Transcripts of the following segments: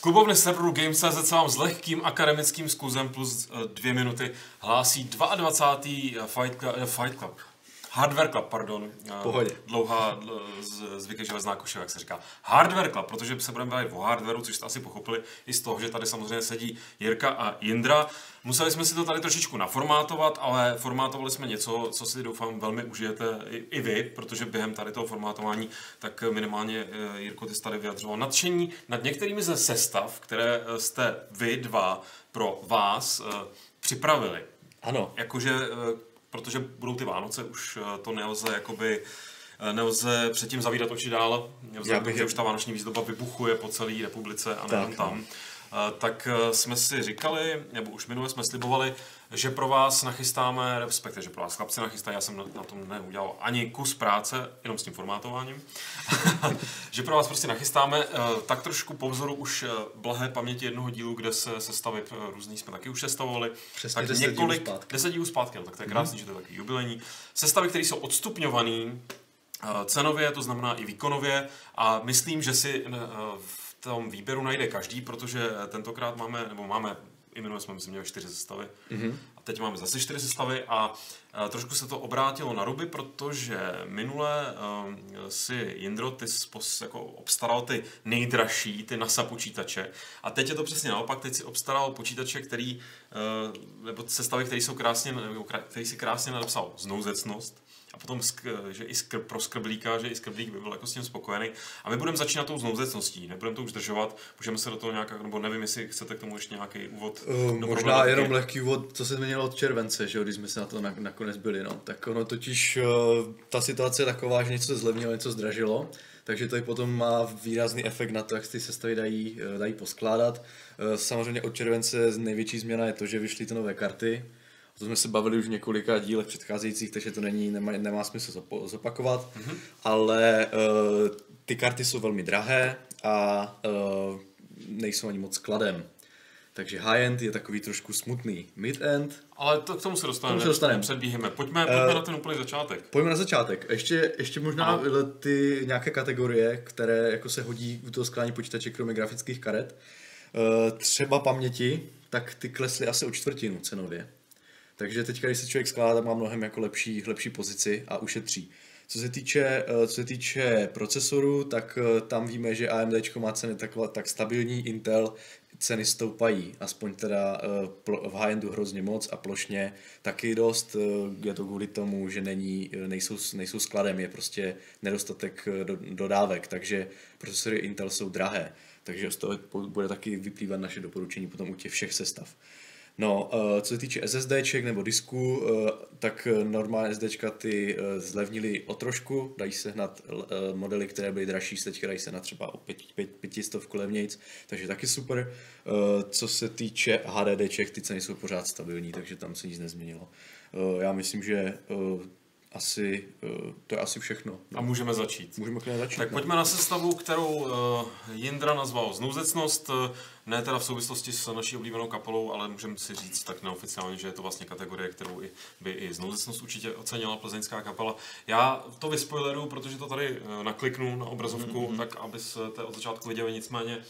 Klubovny serveru Games.cz se vám s lehkým akademickým skuzem plus eh, dvě minuty hlásí 22. Fight Club, eh, Fight Club. Hardware Club, pardon. Eh, Pohodě. Dlouhá dl- z- zvyk je železná koše, jak se říká. Hardware Club, protože se budeme bavit o hardwareu, což jste asi pochopili i z toho, že tady samozřejmě sedí Jirka a Jindra. Museli jsme si to tady trošičku naformátovat, ale formátovali jsme něco, co si doufám velmi užijete i, i vy, protože během tady toho formátování tak minimálně eh, Jirko, ty jsi tady vyjadřoval nadšení nad některými ze sestav, které eh, jste vy dva pro vás eh, připravili. Ano. Jakože, eh, protože budou ty Vánoce, už eh, to nelze jakoby eh, nelze předtím zavírat oči dál, vzhledem tomu, že už ta vánoční výzdoba vybuchuje po celé republice a nejenom Tak, tam. Eh, Tak jsme si říkali, nebo už minule jsme slibovali, že pro vás nachystáme, respektive, že pro vás chlapci nachystají, já jsem na, na tom neudělal ani kus práce, jenom s tím formátováním, že pro vás prostě nachystáme eh, tak trošku po vzoru už eh, blahé paměti jednoho dílu, kde se sestavy eh, různý jsme taky už sestavovali. Přesně tak 10 dílů několik, zpátky. 10 dílů zpátky, no, tak to je krásný, že to je takový jubilejní. Sestavy, které jsou odstupňované cenově, to znamená i výkonově a myslím, že si v tom výběru najde každý, protože tentokrát máme, nebo máme i minule jsme myslím měli čtyři sestavy. Mm-hmm. a teď máme zase čtyři sestavy a, a trošku se to obrátilo na ruby, protože minule um, si Jindro, ty jsi pos, jako obstaral ty nejdražší, ty NASA počítače. A teď je to přesně naopak, teď si obstaral počítače, který, uh, nebo sestavy, které jsou krásně, který si krásně napsal znouzecnost, a potom, sk- že i skr- pro skrblíka, že i skrblík by byl jako s tím spokojený. A my budeme začínat tou znouzecností, nebudeme to už zdržovat, můžeme se do toho nějak, nebo nevím, jestli chcete k tomu ještě nějaký úvod. Uh, možná jenom lehký úvod, co se změnilo od července, že jo, když jsme se na to na, nakonec byli, no. Tak ono totiž, uh, ta situace je taková, že něco se zlevnilo, něco zdražilo, takže to i potom má výrazný efekt na to, jak se ty sestavy dají, eh, dají poskládat. Samozřejmě od července největší změna je to, že vyšly ty nové karty, o tom jsme se bavili už v několika dílech předcházejících, takže to není, nemá, nemá smysl zopakovat, mm-hmm. ale uh, ty karty jsou velmi drahé a uh, nejsou ani moc skladem. Takže high-end je takový trošku smutný. Mid-end, Ale to, k tomu se dostaneme, tomu se dostaneme. předbíháme. Pojďme, pojďme na ten úplný začátek. pojďme na začátek. Ještě, ještě možná Ano. ty nějaké kategorie, které jako se hodí u toho skládání počítače, kromě grafických karet. Uh, třeba paměti, tak ty klesly asi o čtvrtinu cenově. Takže teď, když se člověk skládá, má mnohem jako lepší, lepší pozici a ušetří. Co se týče, eh, co se týče procesoru, tak eh, tam víme, že AMD má ceny takové, tak stabilní, Intel ceny stoupají, aspoň teda eh, v high-endu hrozně moc a plošně taky dost. Je to kvůli tomu, že není, nejsou, nejsou skladem, je prostě nedostatek do, dodávek, takže procesory Intel jsou drahé. Takže z toho bude taky vyplývat naše doporučení potom u těch všech sestav. No, eh, co se týče SSDček nebo disků, eh, tak eh, normálně SSDčka ty zlevnily o trošku, dají se hnat modely, které byly dražší, se teďka dají se na třeba o pět, pět, pětistovku levnějc, takže taky super. Co se týče HDDček, ty ceny jsou pořád stabilní, takže tam se nic nezměnilo. Já myslím, že asi, to je asi všechno. A můžeme začít. Můžeme začít. Tak no. pojďme na sestavu, kterou Jindra nazval Znouzecnost, ne teda v souvislosti s naší oblíbenou kapelou, ale můžeme si říct tak neoficiálně, že je to vlastně kategorie, kterou i, by i Znouzecnost určitě ocenila plzeňská kapela. Já to vyspoileruju, protože to tady uh, nakliknu na obrazovku, mm-hmm. tak abyste od začátku viděli nicméně.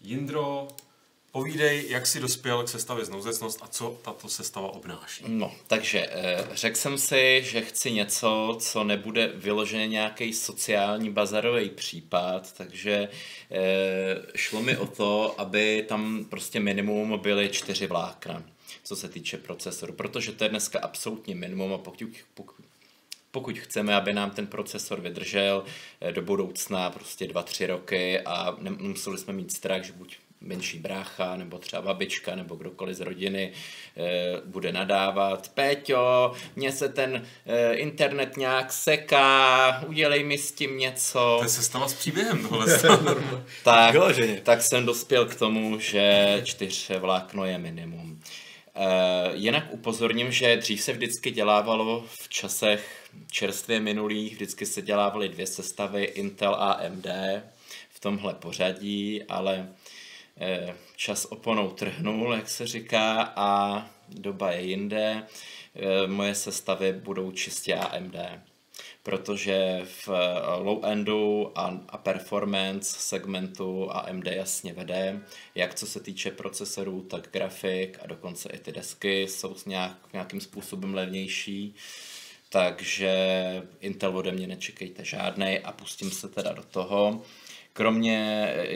Jindro, povídej, jak jsi dospěl k sestavě Znouzecnost a co tato sestava obnáší. No, takže eh, řekl jsem si, že chci něco, co nebude vyloženě nějaký sociální bazarový případ, takže eh, šlo mi o to, aby tam prostě minimum byly čtyři vlákna, co se týče procesoru, protože to je dneska absolutně minimum a pokud, pokud pokud chceme, aby nám ten procesor vydržel eh, do budoucna prostě 2-3 roky a nemuseli jsme mít strach, že buď menší brácha, nebo třeba babička, nebo kdokoliv z rodiny e, bude nadávat. Péťo, mně se ten e, internet nějak seká, udělej mi s tím něco. To je sestava s příběhem tohle. Tak, tak jsem dospěl k tomu, že čtyř vlákno je minimum. E, jinak upozorním, že dřív se vždycky dělávalo v časech čerstvě minulých, vždycky se dělávaly dvě sestavy Intel a AMD v tomhle pořadí, ale čas oponou trhnul, jak se říká, a doba je jinde. E, moje sestavy budou čistě AMD. protože v eh, low-endu a, a performance segmentu AMD jasně vede, jak co se týče procesorů, tak grafik a dokonce i ty desky jsou nějak, nějakým způsobem levnější. Takže Intel ode mě nečekejte žádnej a pustím se teda do toho. Kromě eh,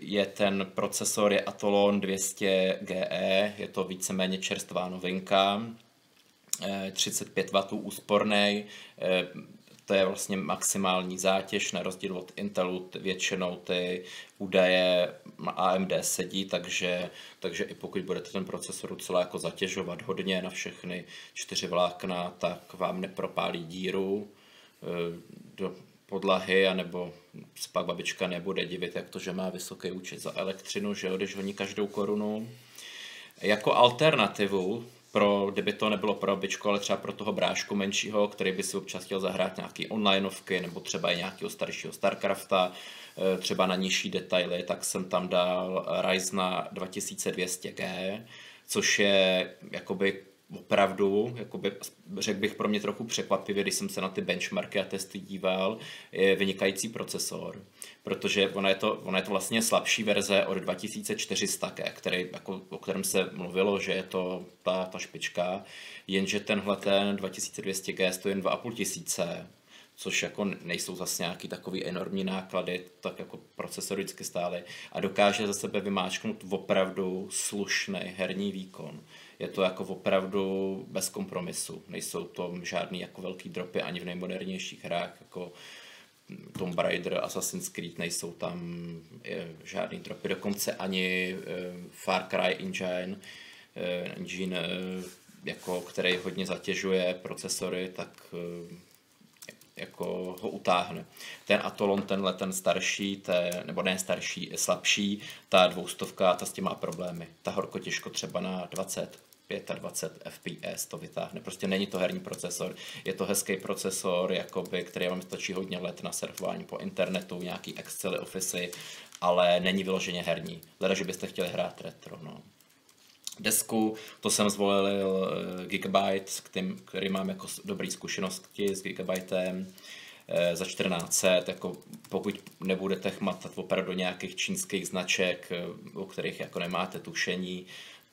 je ten procesor je Athlon 200 GE, je to víceméně čerstvá novinka, 35 W úsporný, to je vlastně maximální zátěž, na rozdíl od Intelu většinou ty údaje AMD sedí, takže, takže i pokud budete ten procesor docela jako zatěžovat hodně na všechny čtyři vlákna, tak vám nepropálí díru eh, do podlahy, anebo se pak babička nebude divit, jak to, že má vysoký účet za elektřinu, že jo, když honí každou korunu. Jako alternativu pro, kdyby to nebylo pro babičku, ale třeba pro toho brášku menšího, který by si občas chtěl zahrát nějaký onlineovky nebo třeba i nějakého staršího Starcrafta, eh, třeba na nižší detaily, tak jsem tam dal Ryzen 2200G, což je jakoby opravdu, jakoby, řekl bych pro mě trochu překvapivě, když jsem se na ty benchmarky a testy díval, je vynikající procesor, protože ona je to, ona je to vlastně slabší verze od 2400, který, jako, o kterém se mluvilo, že je to ta, ta špička, jenže tenhle ten 2200G stojí jen 2500 což jako nejsou zase nějaký takový enormní náklady, tak jako procesor vždycky stály a dokáže za sebe vymáčknout opravdu slušný herní výkon je to jako opravdu bez kompromisu. Nejsou to žádný jako velký dropy ani v nejmodernějších hrách, jako Tomb Raider, Assassin's Creed, nejsou tam žádný dropy, dokonce ani eh, Far Cry Engine, eh, engine eh, jako, který hodně zatěžuje procesory, tak jako ho utáhne. Ten Atolon, tenhle ten starší, te, nebo ne starší, slabší, ta dvoustovka, ta s tím má problémy. Ta horko těžko třeba na 20 25 fps to vytáhne. Prostě není to herní procesor, je to hezký procesor, jakoby, který vám stačí hodně let na surfování po internetu, nějaký Excel, Office, ale není vyloženě herní. Leda, že byste chtěli hrát retro. No. Desku, to jsem zvolil eh, Gigabyte, který, který mám jako dobrý zkušenosti s Gigabytem eh, za 1400, jako pokud nebudete chmatat opravdu nějakých čínských značek, eh, o kterých jako nemáte tušení,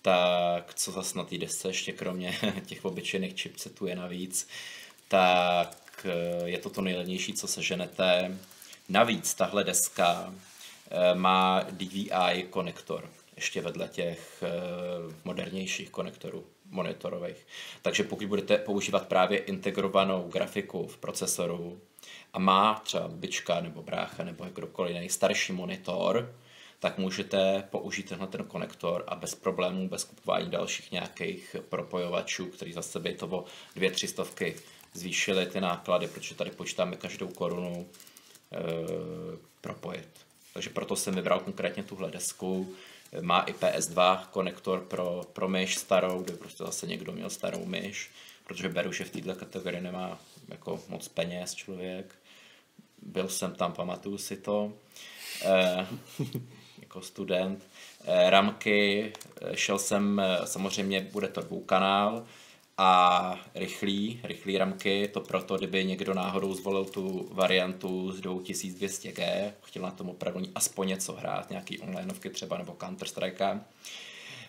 tak co zase na té desce ještě kromě těch obyčejných chipsetů je navíc, tak eh, je to to nejlevnější, co se ženete. Navíc tahle deska eh, má DVI konektor, ještě vedle těch eh, modernějších konektorů monitorových. Takže pokud budete používat právě integrovanou grafiku v procesoru a má třeba byčka nebo brácha nebo kdokoliv jiný starší monitor, tak můžete použít tenhle ten konektor a bez problémů, bez kupování dalších nějakých propojovačů, který zase by to o dvě, tři stovky zvýšily ty náklady, protože tady počítáme každou korunu e, propojit. Takže proto jsem vybral konkrétně tuhle desku. Má i PS2 konektor pro, pro myš starou, kde prostě zase někdo měl starou myš, protože beru, že v této kategorii nemá jako moc peněz člověk. Byl jsem tam, pamatuju si to. E, jako student. Eh, ramky, eh, šel jsem, eh, samozřejmě bude to dvoukanál a rychlý, rychlý ramky, to proto, kdyby někdo náhodou zvolil tu variantu z 2200G, chtěl na tom opravdu aspoň něco hrát, nějaký onlineovky třeba nebo Counter-Strike.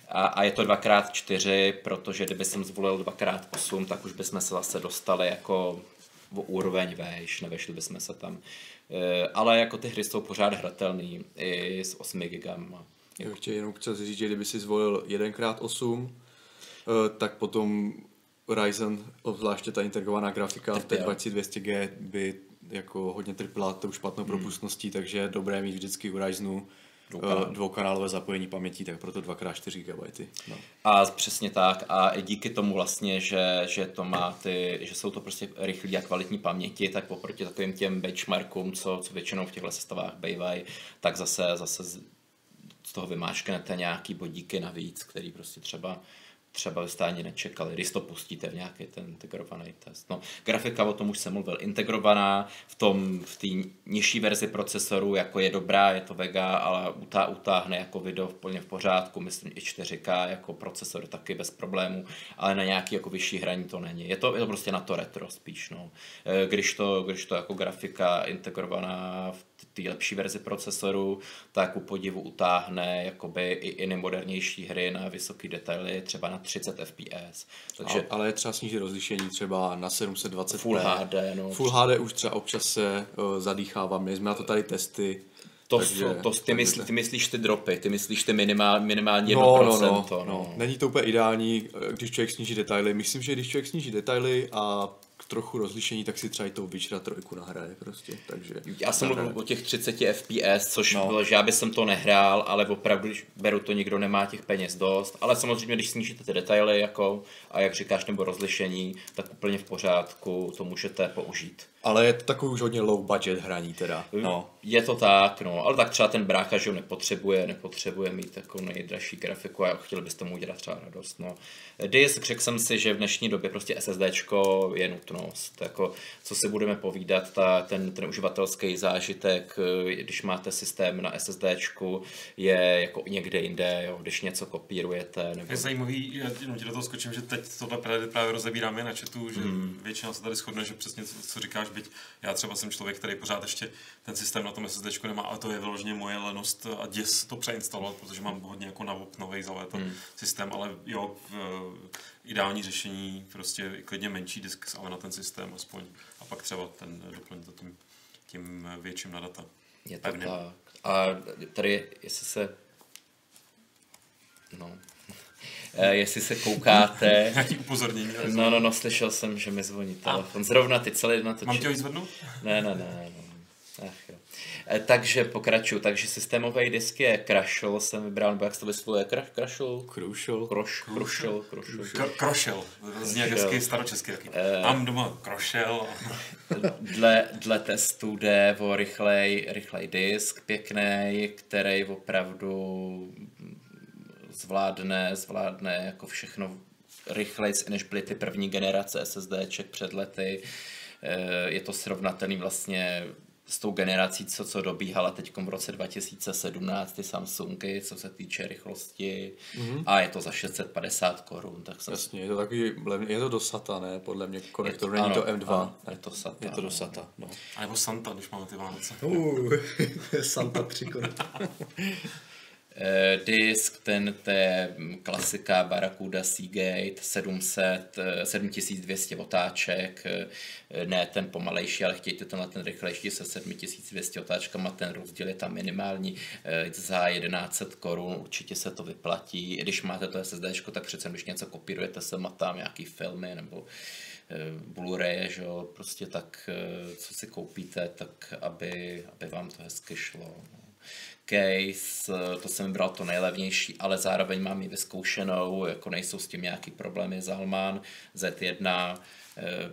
A, a je to 2x4, protože kdyby jsem zvolil 2x8, tak už bychom se zase dostali jako o úroveň vejš, nevešli bychom se tam. Eh, ale jako ty hry jsou pořád hratelný i s 8 gigama. Já ještě jenom chci říct, že kdyby si zvolil 1x8, eh, tak potom Ryzen, obzvláště ta integrovaná grafika v té 2200G by jako hodně trpěla tou špatnou hmm. propustností, takže je dobré mít vždycky u Ryzenu Dvoukanál. Eh, dvoukanálové zapojení paměti, tak proto 2x4 GB. No. A přesně tak. A díky tomu vlastně, že, že to má ty, že jsou to prostě rychlé a kvalitní paměti, tak poproti takovým těm benchmarkům, co, co většinou v těchto sestavách bývají, tak zase, zase z toho vymášknete nějaký bodíky navíc, který prostě třeba třeba byste ani nečekali, když to pustíte v nějaký ten integrovaný test. No, grafika, o tom už jsem mluvil, integrovaná v tom, v té nižší verzi procesoru, jako je dobrá, je to Vega, ale utá, utáhne jako video plně v pořádku, myslím i 4K jako procesor taky bez problémů, ale na nějaký jako vyšší hraní to není. Je to, je to prostě na to retro spíš, no. Eh, když to, když to jako grafika integrovaná v té lepší verzi procesoru, tak ku podivu utáhne jakoby i, i nejmodernější hry na vysoké detaily, třeba na 30 fps. Takže, ale, ale je třeba snížit rozlišení třeba na 720p. Full HD, no. Full HD už třeba občas se uh, zadýchává, my jsme na to tady testy. To, takže, to, ty, takže... myslí, ty myslíš ty dropy, ty myslíš ty minimál, minimální 1%. No, no, no, no. no. Není to úplně ideální, eh, když člověk sníží detaily. Myslím, že když člověk sníží detaily a trochu rozlišení, tak si třeba i tou Witchera trojku nahraje prostě, takže... Já jsem mluvil o těch 30 FPS, což no. bylo, že já bych jsem to nehrál, ale opravdu, když beru to, nikdo nemá těch peněz dost, ale samozřejmě, když snížíte ty detaily, jako, a jak říkáš, nebo rozlišení, tak úplně v pořádku to můžete použít. Ale je to takový už hodně low budget hraní teda. No. Je to tak, no, ale tak třeba ten brácha, že ho nepotřebuje, nepotřebuje mít takovou nejdražší grafiku a chtěli byste mu udělat třeba radost, no. Disk, řekl jsem si, že v dnešní době prostě SSDčko je nutnost. Jako, co si budeme povídat, ta, ten, ten uživatelský zážitek, když máte systém na SSDčku, je jako někde jinde, jo, když něco kopírujete. Nebo... Je zajímavý, já jenom ti do toho skočím, že teď tohle právě, právě rozebíráme na chatu, že hmm. většina se tady shodne, že přesně co, co říkáš, byť já třeba jsem člověk, který pořád ještě ten systém na tom SSD nemá, ale to je vyloženě moje lenost a děs to přeinstalovat, protože mám hodně jako na nový zalétat hmm. systém, ale jo, v, ideální řešení prostě klidně menší disk, ale na ten systém aspoň a pak třeba ten doplnit to tím, tím větším na data. Je to tak. A tady, jestli se No, Eh, jestli se koukáte. Nějaký upozornění. No, no, no, slyšel jsem, že mi zvoní telefon. Zrovna ty celý na to. Mám tě ho zvednout? Ne, ne, ne, ne. Ach, jo. Eh, takže pokračuju. Takže systémový disk je Crashel, jsem vybral, nebo jak se to vyslovuje? Crashel? Crucial. Kroš, Crucial. Crucial. Krošel. Zní jak hezky staročeský taky. Uh, Mám doma Krošel. dle, dle testů jde o rychlej, rychlej disk, pěkný, který opravdu zvládne, zvládne jako všechno rychleji, než byly ty první generace SSDček před lety. Eh, je to srovnatelný vlastně s tou generací, co, co dobíhala teď v roce 2017 ty Samsungy, co se týče rychlosti mm-hmm. a je to za 650 korun. Tak jsem... Jasně, je to takový, je to do SATA, ne? Podle mě konektor, není to M2. Ano, je to SATA. Je to do SATA, no. A nebo Santa, když máme ty Vánoce. Uh, Santa 3 Eh, disk, ten, to je klasika Barracuda Seagate 700, 7200 otáček, eh, ne ten pomalejší, ale chtějte tenhle ten rychlejší se 7200 otáčkama, ten rozdíl je tam minimální eh, za 1100 korun, určitě se to vyplatí. Když máte to SSD, tak přece když něco kopírujete sem a tam nějaký filmy nebo Blu-ray, že jo, prostě tak, co si koupíte, tak aby, aby vám to hezky šlo. No case, to jsem vybral to nejlevnější, ale zároveň mám i vyzkoušenou, jako nejsou s tím nějaký problémy Zalman, Z1, eh,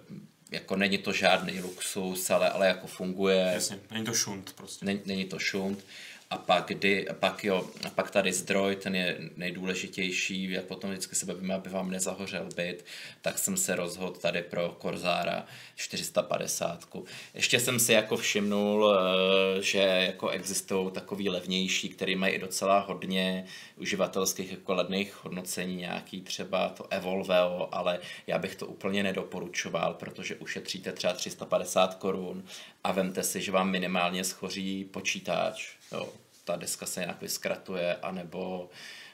jako není to žádný luxus, ale, ale jako funguje. Jasně, není to šunt prostě. Není, není to šunt a pak, kdy, pak, jo, a pak tady zdroj, ten je nejdůležitější, jak potom vždycky se bavíme, aby vám nezahořel byt, tak jsem se rozhodl tady pro Corsára 450. Ještě jsem si jako všimnul, eh, že jako existují takový levnější, který mají i docela hodně uživatelských jako ledných hodnocení, nějaký třeba to Evolveo, ale já bych to úplně nedoporučoval, protože ušetříte třeba 350 korun a vemte si, že vám minimálně schoří počítač, jo, ta deska se nějak vyskratuje, anebo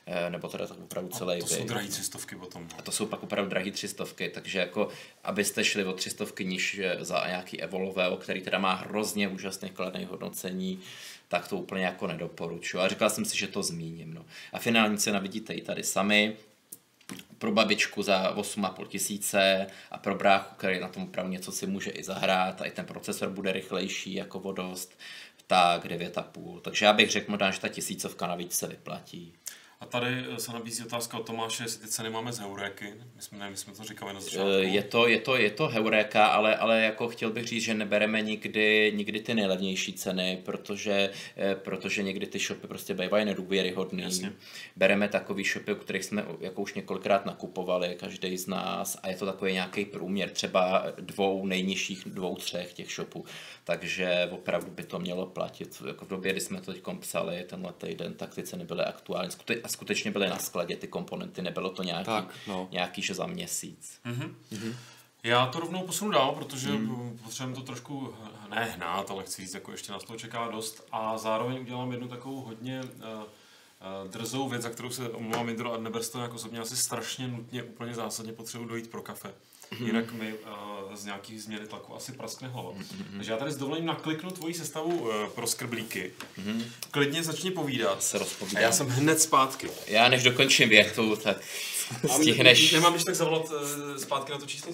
eh, nebo teda tak opravdu celý A to jsou drahé třistovky potom. A to jsou pak opravdu drahé třistovky, takže jako abyste šli o třistovky níž eh, za nějaký Evolveo, který teda má hrozně úžasné kladné hodnocení, tak to úplně jako nedoporučuji. A říkal jsem si, že to zmíním. No. A finální cena vidíte i tady sami pro babičku za 8,5 tisíce a pro bráchu, který na tom opravdu něco si může i zahrát a i ten procesor bude rychlejší jako vodost, tak 9,5. Takže já bych řekl možná, že ta tisícovka navíc se vyplatí. A tady eh, se nabízí otázka od Tomáše, jestli ty ceny máme z Heuréky. My jsme, ne, my jsme to říkali na začátku. Eh, Je to, je to, je to heuréka, ale, ale jako chtěl bych říct, že nebereme nikdy, nikdy ty nejlevnější ceny, protože, eh, protože někdy ty shopy prostě bývají nedůvěryhodný. Jasně. Bereme takový shopy, u kterých jsme jako už několikrát nakupovali, každý z nás, a je to takový nějaký průměr, třeba dvou nejnižších, dvou, třech těch shopů. Takže opravdu by to mělo platit. Jako v době, kdy jsme to teď psali tenhle týden, tak ty ceny byly aktuální a skutečně byly na skladě ty komponenty, nebylo to nějaký, Tak, no. nějaký že za měsíc. Já to rovnou posunu dál, protože hmm. potřebujeme to trošku ne hnát, ale chci říct, jako ještě nás toho čeká dost. A zároveň udělám jednu takovou hodně uh, uh, drzou věc, za kterou se omlouvám Indro a neberte to jako osobně asi strašně nutně, úplně zásadně potřebuji dojít pro kafe. Jinak mi uh, z nějakých změny tlaku asi praskne hlava. Takže já tady s dovolením nakliknu tvoji sestavu uh, pro skrblíky. Klidně začni povídat. Se rozpovídám. A já jsem hned zpátky. Já než dokončím větu, tak stihneš Nemám když tak zavolat uh, zpátky na to číslo?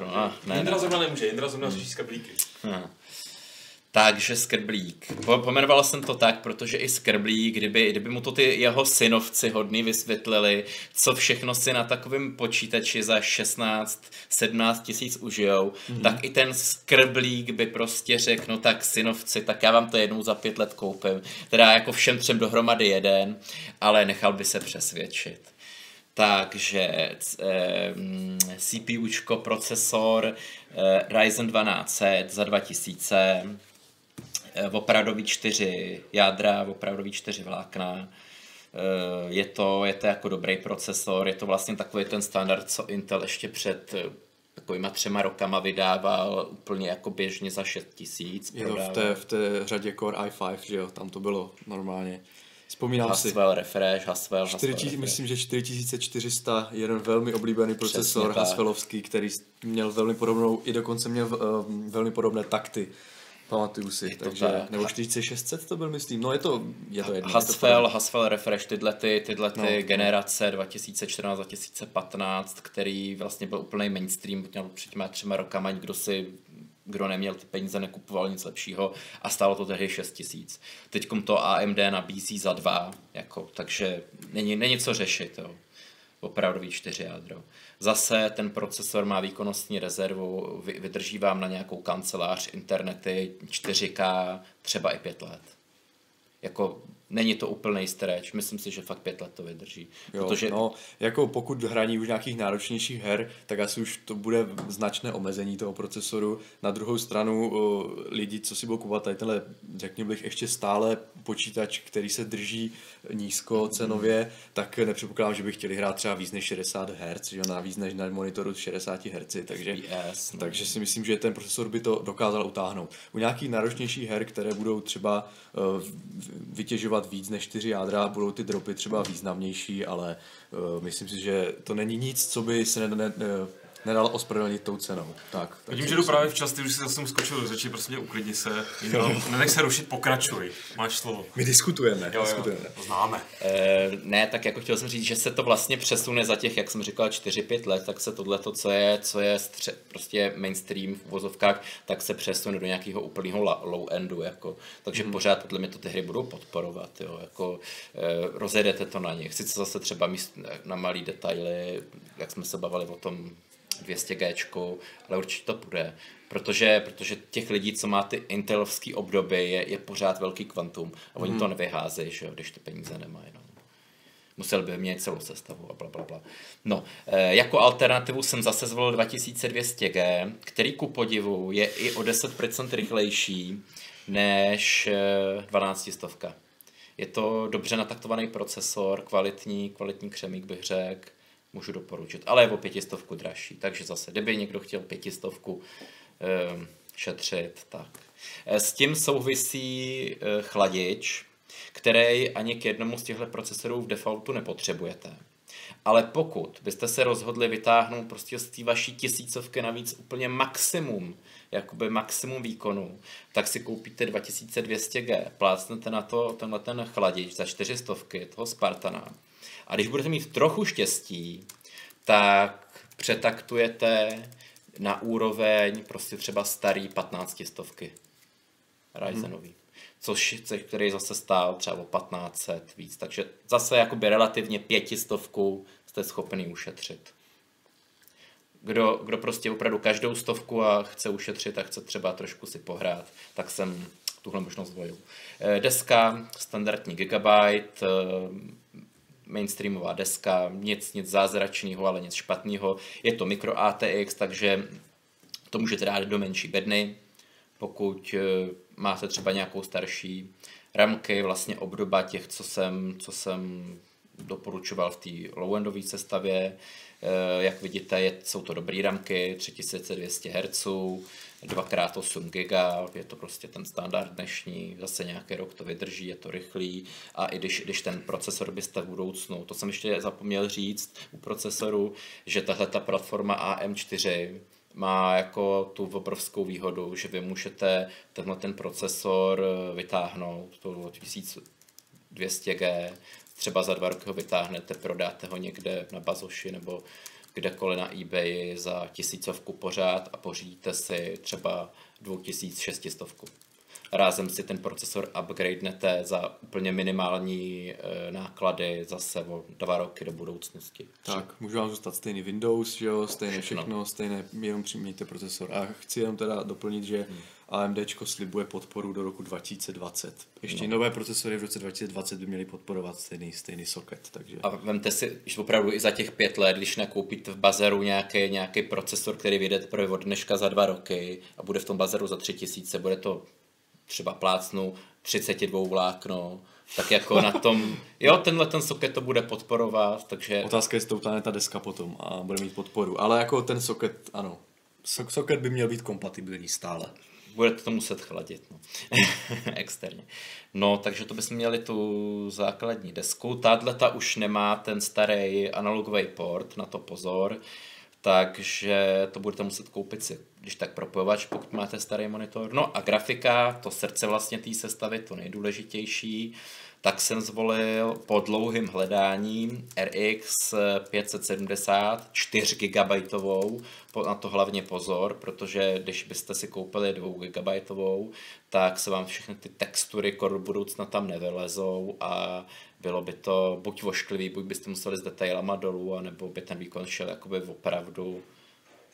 no? A, ne, Jindra zrovna nemůže, Jindra zrovna řeší skrblíky. Hm. Takže Skrblík. Po, pomenoval jsem to tak, protože i Skrblík, kdyby, kdyby mu to ty jeho synovci hodný vysvětlili, co všechno si na takovém počítači za 16-17 tisíc užijou, mm-hmm. tak i ten Skrblík by prostě řekl, no tak synovci, tak já vám to jednou za pět let koupím. Teda jako všem třem dohromady jeden, ale nechal by se přesvědčit. Takže eh, CPUčko, procesor eh, Ryzen 1200 za 2000, eh, opravdový 4 jádra, opravdový 4 vlákna. Eh, Je to, je to jako dobrý procesor, je to vlastně takový ten standard, co Intel ještě před eh, takovýma třema rokama vydával úplně jako běžně za 6000. Je to v té, v té řadě Core i5, že jo, tam to bylo normálně. Vzpomínám si. Haswell refresh, Haswell, 4 Haswell tisíc, refresh. myslím, že 4400, jeden velmi oblíbený procesor. Haswellovský, který měl velmi podobnou, i dokonce měl uh, velmi podobné takty. Pamatuju si, to takže, tak. nebo 4600 to byl, myslím, no je to, je to jedno. je to Haswell, Haswell Refresh, tyhle, ty, tyhle ty No. generace 2014-2015, který vlastně byl úplný mainstream, měl před těma třema rokama, nikdo si kdo neměl ty peníze, nekupoval nic lepšího a stálo to tehdy 6 tisíc. Teď to AMD nabízí za dva, jako, takže není, není co řešit. Jo. Opravdový čtyři jádro. Zase ten procesor má výkonnostní rezervu, vy- vydrží vám na nějakou kancelář, internety, 4K, třeba i 5 let. Jako není to úplný stretch, myslím si, že fakt pět let to vydrží. Jo, protože no, jako pokud hraní už nějakých náročnějších her, tak asi už to bude značné omezení toho procesoru. Na druhou stranu o, lidi, co si budou kupovat tady tenhle, řekněme bych, ještě stále počítač, který se drží nízko cenově, tak nepředpokládám, že by chtěli hrát třeba víc než 60 Hz, že na víc než na monitoru 60 Hz, takže, FPS, no. takže si myslím, že ten procesor by to dokázal utáhnout. U nějakých náročnějších her, které budou třeba uh, vytěžovat víc než 4 jádra, budou ty dropy třeba významnější, ale uh, myslím si, že to není nic, co by se ne, ne, ne, nedalo ospravedlnit tou cenou. Tak, tak Vidím, si že jdu právě včas, ty už jsi zase skočil do řeči, prostě uklidni se. Nenech se rušit, pokračuj. Máš slovo. My diskutujeme, Jo, jo, diskutujeme. to známe. Eh, ne, tak jako chtěl jsem říct, že se to vlastně přesune za těch, jak jsem říkal, 4-5 let, tak se tohle, co je, co je stře- prostě mainstream v uvozovkách, tak se přesune do nějakého úplného la- low endu, jako. Takže hmm. pořád podle mě to ty hry budou podporovat, jo, jako eh, rozjedete to na nich. Sice zase třeba míst na malý detaily, jak jsme se bavili o tom 200G, ale určitě to bude. Protože, protože těch lidí, co má ty intelovský obdoby, je, je pořád velký kvantum a oni to nevyházejí, že jo, když ty peníze nemají. No. Musel by měnit celou sestavu a bla, bla, bla. No, e, jako alternativu jsem zase zvolil 2200G, který ku podivu je i o 10% rychlejší než e, 12 stovka. Je to dobře nataktovaný procesor, kvalitní, kvalitní křemík bych řekl, můžu doporučit, ale je o pětistovku dražší, takže zase, kdyby někdo chtěl pětistovku e, šetřit, tak. E, s tím souvisí e, chladič, který ani k jednomu z těchto procesorů v defaultu nepotřebujete. Ale pokud byste se rozhodli vytáhnout prostě z té vaší tisícovky navíc úplně maximum, jakoby maximum výkonu, tak si koupíte 2200G, plácnete na to tenhle ten chladič za 400 toho Spartana. A když budete mít trochu štěstí, tak přetaktujete na úroveň prostě třeba starý 15 stovky Ryzenový. což, který zase stál třeba o 1500 víc. Takže zase jakoby relativně pětistovku jste schopný ušetřit. Kdo, kdo prostě opravdu každou stovku a chce ušetřit a chce třeba trošku si pohrát, tak jsem tuhle možnost zvolil. Eh, deska, standardní gigabyte, eh, mainstreamová deska, nic, nic zázračného, ale nic špatného. Je to micro ATX, takže to můžete dát do menší bedny, pokud eh, máte třeba nějakou starší ramky, vlastně obdoba těch, co jsem, co jsem doporučoval v té low-endové sestavě. Eh, jak vidíte, jsou to dobré ramky, 3200 Hz, 2x8 GB, je to prostě ten standard dnešní, zase nějaký rok to vydrží, je to rychlý. A i když, když ten procesor byste v budoucnu, to jsem ještě zapomněl říct u procesoru, že tahle ta platforma AM4 má jako tu obrovskou výhodu, že vy můžete tenhle ten procesor eh, vytáhnout, to 1200G, třeba za dva roky ho vytáhnete, prodáte ho někde na Bazoši nebo kdekoliv na eBay za tisícovku pořád a pořídíte si třeba 2600 rázem si ten procesor upgradenete za úplně minimální e, náklady zase o dva roky do budoucnosti. Tak, může vám zůstat stejný Windows, že jo, stejné všechno, no. stejné, jenom přimějte procesor. A chci jenom teda doplnit, že hmm. AMD slibuje podporu do roku 2020. Ještě no. nové procesory v roce 2020 by měly podporovat stejný, stejný socket. Takže... A vemte si, že opravdu i za těch pět let, když nakoupíte v bazaru nějaký, nějaký procesor, který vyjde teprve od dneška za dva roky a bude v tom bazaru za tři tisíce, bude to třeba plácnu 32 vlákno, tak jako na tom, jo, tenhle ten socket to bude podporovat, takže... Otázka je, jestli to ta deska potom a bude mít podporu, ale jako ten socket, ano, socket by měl být kompatibilní stále. Budete to muset chladit, no. externě. No, takže to bychom měli tu základní desku. Tahle ta už nemá ten starý analogový port, na to pozor takže to budete muset koupit si, když tak propojovač, pokud máte starý monitor. No a grafika, to srdce vlastně té sestavy, to nejdůležitější, tak jsem zvolil po dlouhým hledání RX 570 4 GB, na to hlavně pozor, protože když byste si koupili 2 GB, tak se vám všechny ty textury kor budoucna tam nevylezou a bylo by to buď vošklivý, buď byste museli s detailama dolů, anebo by ten výkon šel jakoby opravdu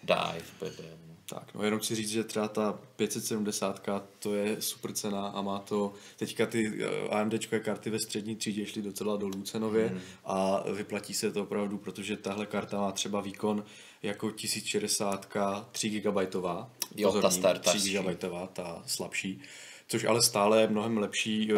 dive by byl. Tak, no jenom chci říct, že třeba ta 570 to je super cena a má to, teďka ty eh, AMD karty ve střední třídě šly docela dolů cenově mm. a vyplatí se to opravdu, protože tahle karta má třeba výkon jako 1060 3 GB. Jo, ta starta. 3 GB, ta slabší což ale stále je mnohem lepší eh,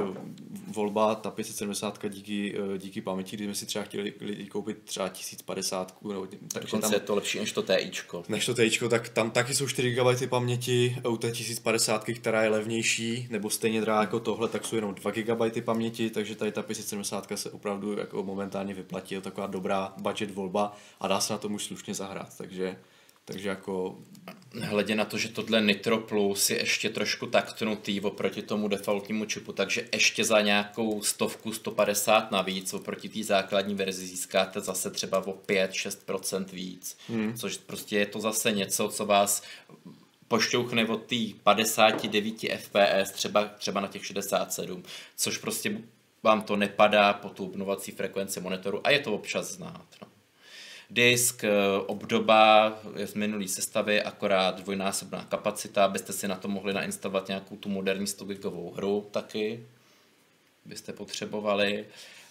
volba, ta 570 díky, eh, díky paměti, kdy jsme si třeba chtěli lidi koupit třeba 1050. Nebo, takže Dokonce tam, je to lepší než to TIčko. Než to TIčko, tak tam taky jsou 4 GB paměti, u té 1050, která je levnější, nebo stejně drahá jako tohle, tak jsou jenom 2 GB paměti, takže tady ta 570 se opravdu jako momentálně vyplatí, je taková dobrá budget volba a dá se na tom už slušně zahrát, takže takže jako... Hledě na to, že tohle Nitro Plus je ještě trošku taktnutý oproti tomu defaultnímu čipu, takže ještě za nějakou stovku 150 navíc oproti té základní verzi získáte zase třeba o 5-6% víc. Hmm. Což prostě je to zase něco, co vás pošťouchne od té 59 fps třeba, třeba na těch 67, což prostě vám to nepadá po tu obnovací frekvenci monitoru a je to občas znát. No disk, eh, obdoba z minulý sestavy, akorát dvojnásobná kapacita, abyste si na to mohli nainstalovat nějakou tu moderní 100 gigovou hru taky, byste potřebovali.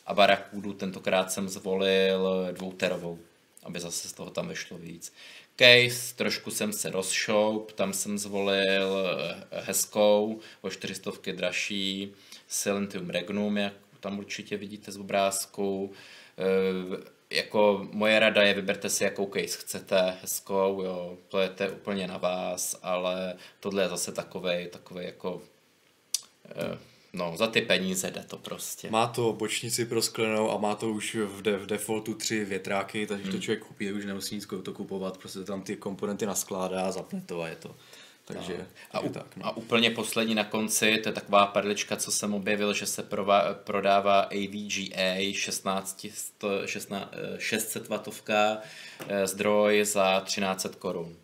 A Barakudu tentokrát jsem zvolil dvouterovou, aby zase z toho tam vyšlo víc. Case, trošku jsem se rozšoup, tam jsem zvolil eh, hezkou, o 400 dražší, Silentium Regnum, jak tam určitě vidíte z obrázku. Jako moje rada je, vyberte si jakou case chcete, hezkou, jo, to je to úplně na vás, ale tohle je zase takovej, takovej jako, eh, no, za ty peníze jde to prostě. Má to bočnici prosklenou a má to už v, de, v defaultu tři větráky, takže hmm. to člověk kupí, už nemusí nic to kupovat, prostě tam ty komponenty naskládá a zapne to a je to. Takže, no. a, u, tak, no. a úplně poslední na konci, to je taková perlička, co jsem objevil, že se prová, prodává AVGA 16, 16, 600 watovka zdroj za 1300 korun.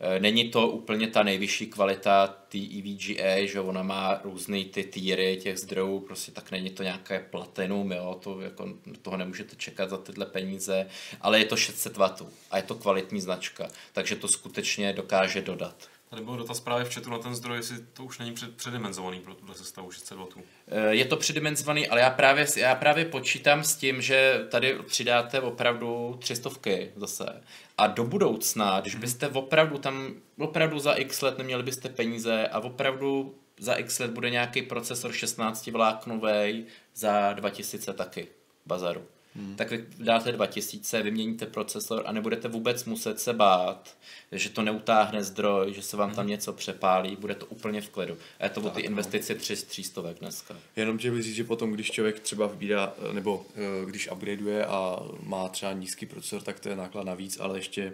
Eh, není to úplně ta nejvyšší kvalita té EVGA, že ona má různé ty týry těch zdrojů, prostě tak není to nějaké platinum, jo, to jako, toho nemůžete čekat za tyhle peníze, ale je to 600 W a je to kvalitní značka, takže to skutečně dokáže dodat. Tady byl dotaz právě v chatu na ten zdroj, jestli to už není před, předimenzovaný pro tuhle sestavu 600 W. Eh, je to předimenzovaný, ale já právě, já právě počítám s tím, že tady přidáte opravdu 300 zase. A do budoucna, když byste opravdu tam, opravdu za x let neměli byste peníze a opravdu za x let bude nějaký procesor 16 vláknový za 2000 taky bazaru. Hmm. Tak vy dáte 2000, vyměníte procesor a nebudete vůbec muset se bát, že to neutáhne zdroj, že se vám tam hmm. něco přepálí, bude to úplně v klidu. A je to tak, o ty no. investice 300 dneska. Jenom tě říct, že potom, když člověk třeba vybírá, nebo eh, když upgradeuje a má třeba nízký procesor, tak to je náklad navíc, ale ještě,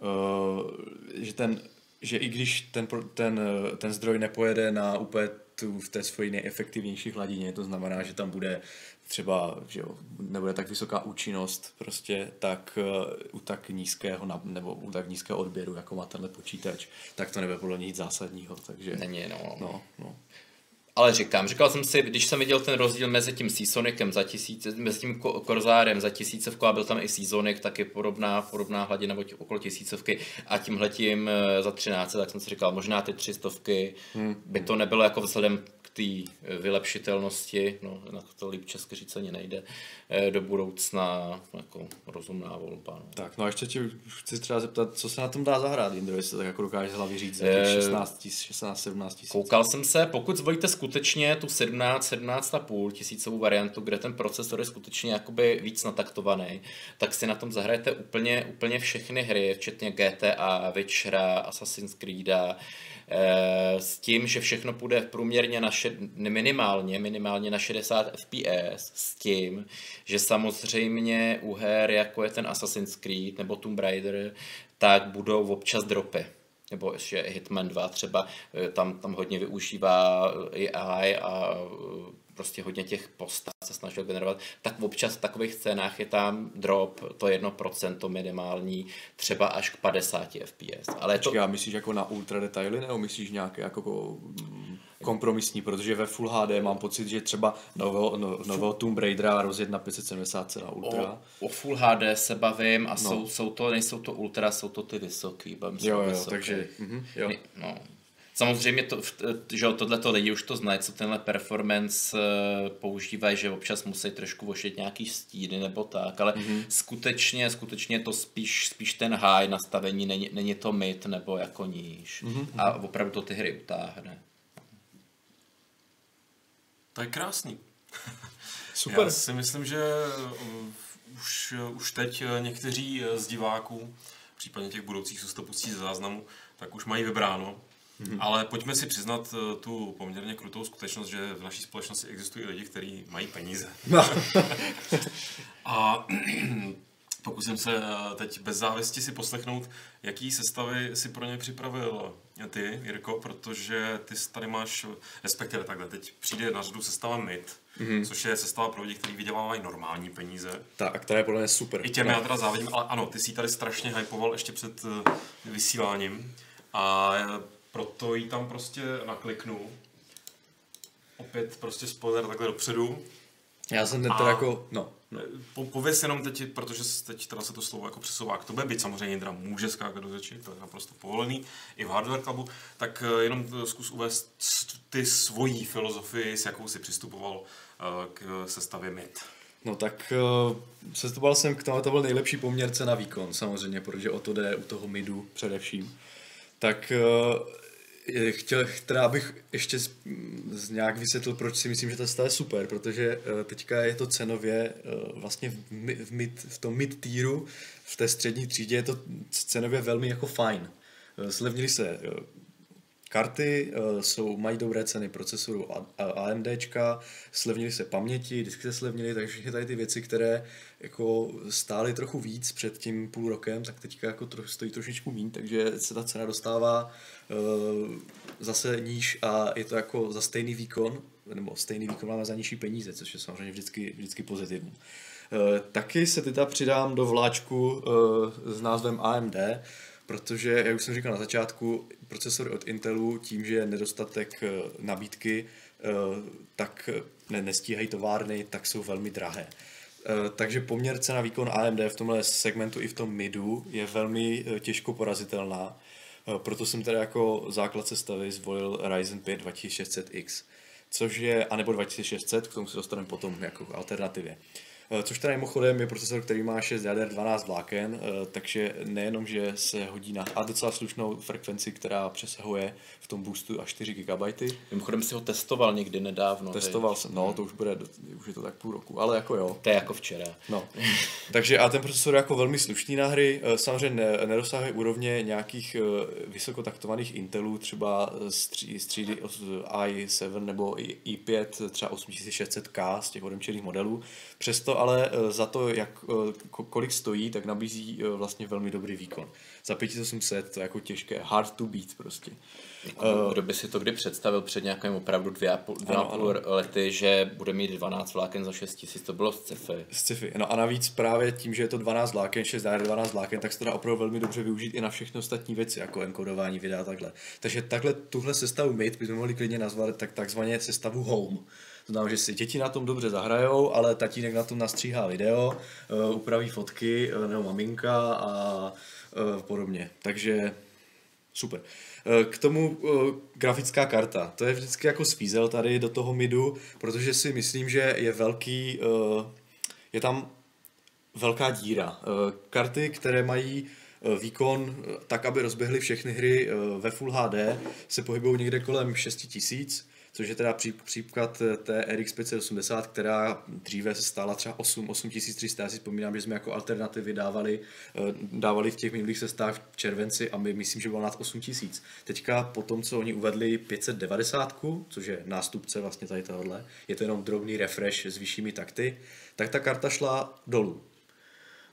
uh, že ten že i když ten, ten, eh, ten zdroj nepojede na úplně tu, v té svoji nejefektivnější hladině, to znamená, že tam bude třeba, že jo, nebude tak vysoká účinnost prostě tak uh, u tak nízkého nebo u tak nízkého odběru, jako má tenhle počítač, tak to nebude podle nic zásadního, takže... Není, no. no, no. Ale říkám, říkal jsem si, když jsem viděl ten rozdíl mezi tím Seasonicem za tisíce, mezi tím Korzárem za tisícovku a byl tam i Seasonic, tak je podobná, podobná hladina nebo okolo tisícovky a tímhletím eh, za 13, tak jsem si říkal, možná ty třistovky hmm. by to nebylo jako vzhledem té vylepšitelnosti, no na to líp česky říct ani nejde, do budoucna jako rozumná volba. No. Tak, no a ještě ti chci třeba zeptat, co se na tom dá zahrát, Indro, jestli tak jako dokážeš hlavě říct za těch 16, 16 17 tisíc. Koukal jsem se, pokud zvolíte skutečně tu 17, 17,5 tisícovou variantu, kde ten procesor je skutečně jakoby víc nataktovaný, tak si na tom zahrajete úplně, úplně všechny hry, včetně GTA, Witchera, Assassin's Creed, Eh, s tím, že všechno půjde průměrně na šed, minimálně, minimálně na 60 fps, s tím, že samozřejmě u her, jako je ten Assassin's Creed nebo Tomb Raider, tak budou občas dropy nebo ještě Hitman 2 třeba, eh, tam, tam hodně využívá AI a prostě hodně těch postav se snažil generovat, tak občas v takových scénách je tam drop, to jedno procento minimální, třeba až k 50 fps. Ale Počkej, to... já myslíš jako na ultra detaily, nebo myslíš nějaké jako kompromisní, protože ve Full HD mám pocit, že třeba nového, no, nového Tomb Raidera rozjet na 570 na ultra. O, o Full HD se bavím a no. jsou, jsou to, nejsou to ultra, jsou to ty vysoký. Bavím jo, jo, vysoký. takže, mm, jo. No, Samozřejmě to, že tohleto lidi už to znají, co tenhle performance eh, používají, že občas musí trošku vošet nějaký stíny nebo tak, ale mm-hmm. skutečně, skutečně to spíš, spíš ten high nastavení, není, není to mid nebo jako níž. Mm-hmm. A opravdu to ty hry utáhne. To je krásný. Super. Já si myslím, že uh, už, uh, už teď uh, někteří z diváků, případně těch budoucích, co to pustí ze záznamu, tak už mají vybráno, Mm-hmm. Ale pojďme si přiznat eh, tu poměrně krutou skutečnost, že v naší společnosti existují lidi, kteří mají peníze. No. A pokusím se eh, teď bez závisti si poslechnout, jaký sestavy si pro ně připravil ty, Jirko, protože ty tady máš, respektive takhle, teď přijde na řadu sestava MIT, mm-hmm. což je sestava pro lidi, kteří vydělávají normální peníze. Tak, a která je podle mě super. I těm já teda závidím, ale ano, ty jsi tady strašně hypoval ještě před eh, vysíláním. A proto ji tam prostě nakliknu. Opět prostě spoiler takhle dopředu. Já jsem ten teda jako, no. Po, pověs jenom teď, protože teď teda se to slovo jako přesouvá k tobě, byť samozřejmě teda může skákat do řeči, to je naprosto povolený, i v Hardware Clubu, tak eh, jenom zkus uvést ty svojí filozofii, s jakou si přistupoval eh, k sestavě MIT. No tak uh, jsem k tomu, to byl nejlepší poměrce na výkon samozřejmě, protože o to jde u toho MIDu především. Tak chtěl, teda abych ještě z, z nějak vysvětlil, proč si myslím, že ta je super, protože uh, teďka je to cenově uh, vlastně v, v, mid, v tom mid týru, v té střední třídě je to cenově velmi jako fajn. Uh, zlevnili se karty, uh, jsou, mají dobré ceny procesoru AMDčka, slevnily se paměti, disky se slevnily, takže všechny tady ty věci, které jako stály trochu víc před tím půl rokem, tak teďka jako tro, stojí trošičku méně, takže se ta cena dostává uh, zase níž a je to jako za stejný výkon, nebo stejný výkon máme za nižší peníze, což je samozřejmě vždycky, vždycky pozitivní. Uh, taky se teda přidám do vláčku uh, s názvem AMD, protože, jak už jsem říkal na začátku, procesory od Intelu tím, že je nedostatek eh, nabídky, eh, tak ne, nestíhají továrny, tak jsou velmi drahé. Eh, takže poměr cena výkon AMD v tomhle segmentu i v tom midu je velmi těžko porazitelná. Proto jsem tedy jako základ sestavy zvolil Ryzen 5 2600X, což je, anebo 2600, k tomu se dostaneme potom jako alternativě. Eh, což teda mimochodem je procesor, který má 6 jader, 12 vláken, eh, takže nejenom, že se hodí na a docela slušnou frekvenci, která přesahuje v tom boostu až 4 GB. Mimochodem si ho testoval někdy nedávno. Testoval jsem, no to už bude, už je to tak půl roku, ale jako jo. To je jako včera. No. takže a ten procesor je jako velmi slušný na hry, eh, samozřejmě ne, nedosahuje úrovně nějakých vysokotaktovaných Intelů, třeba z, tří, z třídy i7 nebo i5, třeba 8600K z těch odemčených modelů. Přesto ale eh, za to, jak, eh, kolik stojí, tak nabízí eh, vlastně velmi dobrý výkon. Za 5800 to je jako těžké, hard to beat prostě. Jako, kdo by si to kdy představil před nějakým opravdu dvě a půl, dvě ano, a půl lety, že bude mít 12 vláken za 6 tisíc, to bylo z sci-fi. Sci-fi, no a navíc právě tím, že je to 12 vláken, 6 dá 12 vláken, tak se to dá opravdu velmi dobře využít i na všechny ostatní věci, jako enkodování videa a takhle. Takže takhle tuhle sestavu MIT bychom mohli klidně nazvat tak takzvaně sestavu home znamená, že si děti na tom dobře zahrajou, ale tatínek na tom nastříhá video, uh, upraví fotky, uh, nebo maminka a uh, podobně. Takže super. K tomu grafická karta. To je vždycky jako svízel tady do toho midu, protože si myslím, že je velký, je tam velká díra. Karty, které mají výkon tak, aby rozběhly všechny hry ve Full HD, se pohybují někde kolem 6000 což je teda příklad eh, té RX 580, která dříve se stála třeba 8, 8300, já si vzpomínám, že jsme jako alternativy dávali, eh, dávali v těch minulých sestách v červenci a my myslím, že bylo nad 8000. Teďka po tom, co oni uvedli 590, což je nástupce vlastně tady tohle, je to jenom drobný refresh s vyššími takty, tak ta karta šla dolů.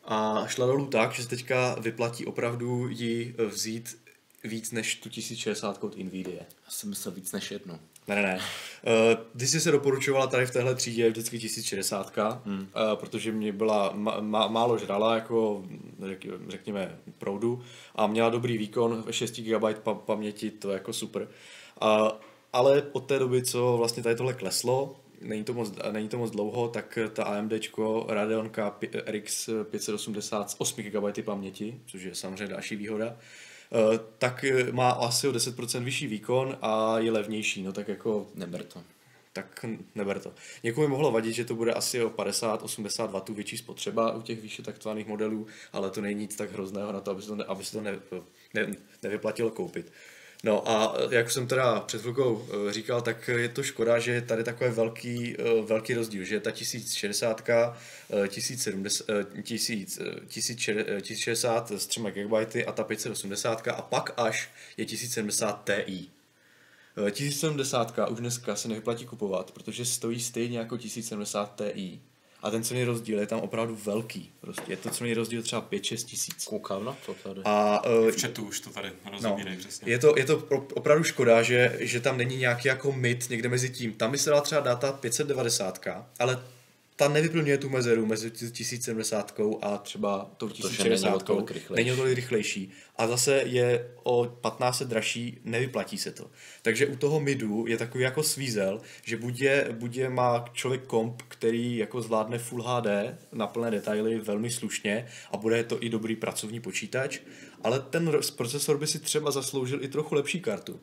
A šla dolů tak, že se teďka vyplatí opravdu ji eh, vzít víc než tu 1060 od Nvidia. Já jsem myslel víc než jednu. Ne, ne, ne. Uh, ty jsi se doporučovala tady v téhle třídě vždycky 1060, hmm. uh, protože mě byla ma- málo žrala, jako řek, řekněme proudu a měla dobrý výkon, 6 GB pa- paměti, to je jako super. Uh, ale od té doby, co vlastně tady tohle kleslo, není to moc, není to moc dlouho, tak ta AMD Radeon RX 580 s 8 GB paměti, což je samozřejmě další výhoda, Eh, tak eh, má asi o 10% vyšší výkon a je levnější, no tak jako... Neber to. Tak neber to. Někomu mohlo vadit, že to bude asi o 50-80 W větší spotřeba u těch výše taktovaných modelů, ale to není nic tak hrozného na to, aby se to, ne, aby se to ne, ne, nevyplatilo koupit. No a jak jsem teda před chvilkou eh, říkal, tak je to škoda, že je tady takový velký, eh, velký rozdíl, že ta 1060, 1070, 1060 s 3 GB a ta 580 a pak až je 1070 Ti. 1070 už dneska se nevyplatí kupovat, protože stojí stejně jako 1070 Ti a ten cený rozdíl je tam opravdu velký. Prostě je to cený rozdíl třeba 5-6 tisíc. Koukám na to tady. A, uh, v chatu už to tady rozumírej no, přesně. Je to, je to opravdu škoda, že, že tam není nějaký jako mit někde mezi tím. Tam by se dala třeba data 590, ale ta nevyplňuje tu mezeru mezi 1070 a třeba tou 1060. Není o tolik rychlejší. A zase je o 15 dražší, nevyplatí se to. Takže u toho midu je takový jako svízel, že buď je, buď je má člověk komp, který jako zvládne Full HD na plné detaily velmi slušně a bude to i dobrý pracovní počítač, ale ten procesor by si třeba zasloužil i trochu lepší kartu.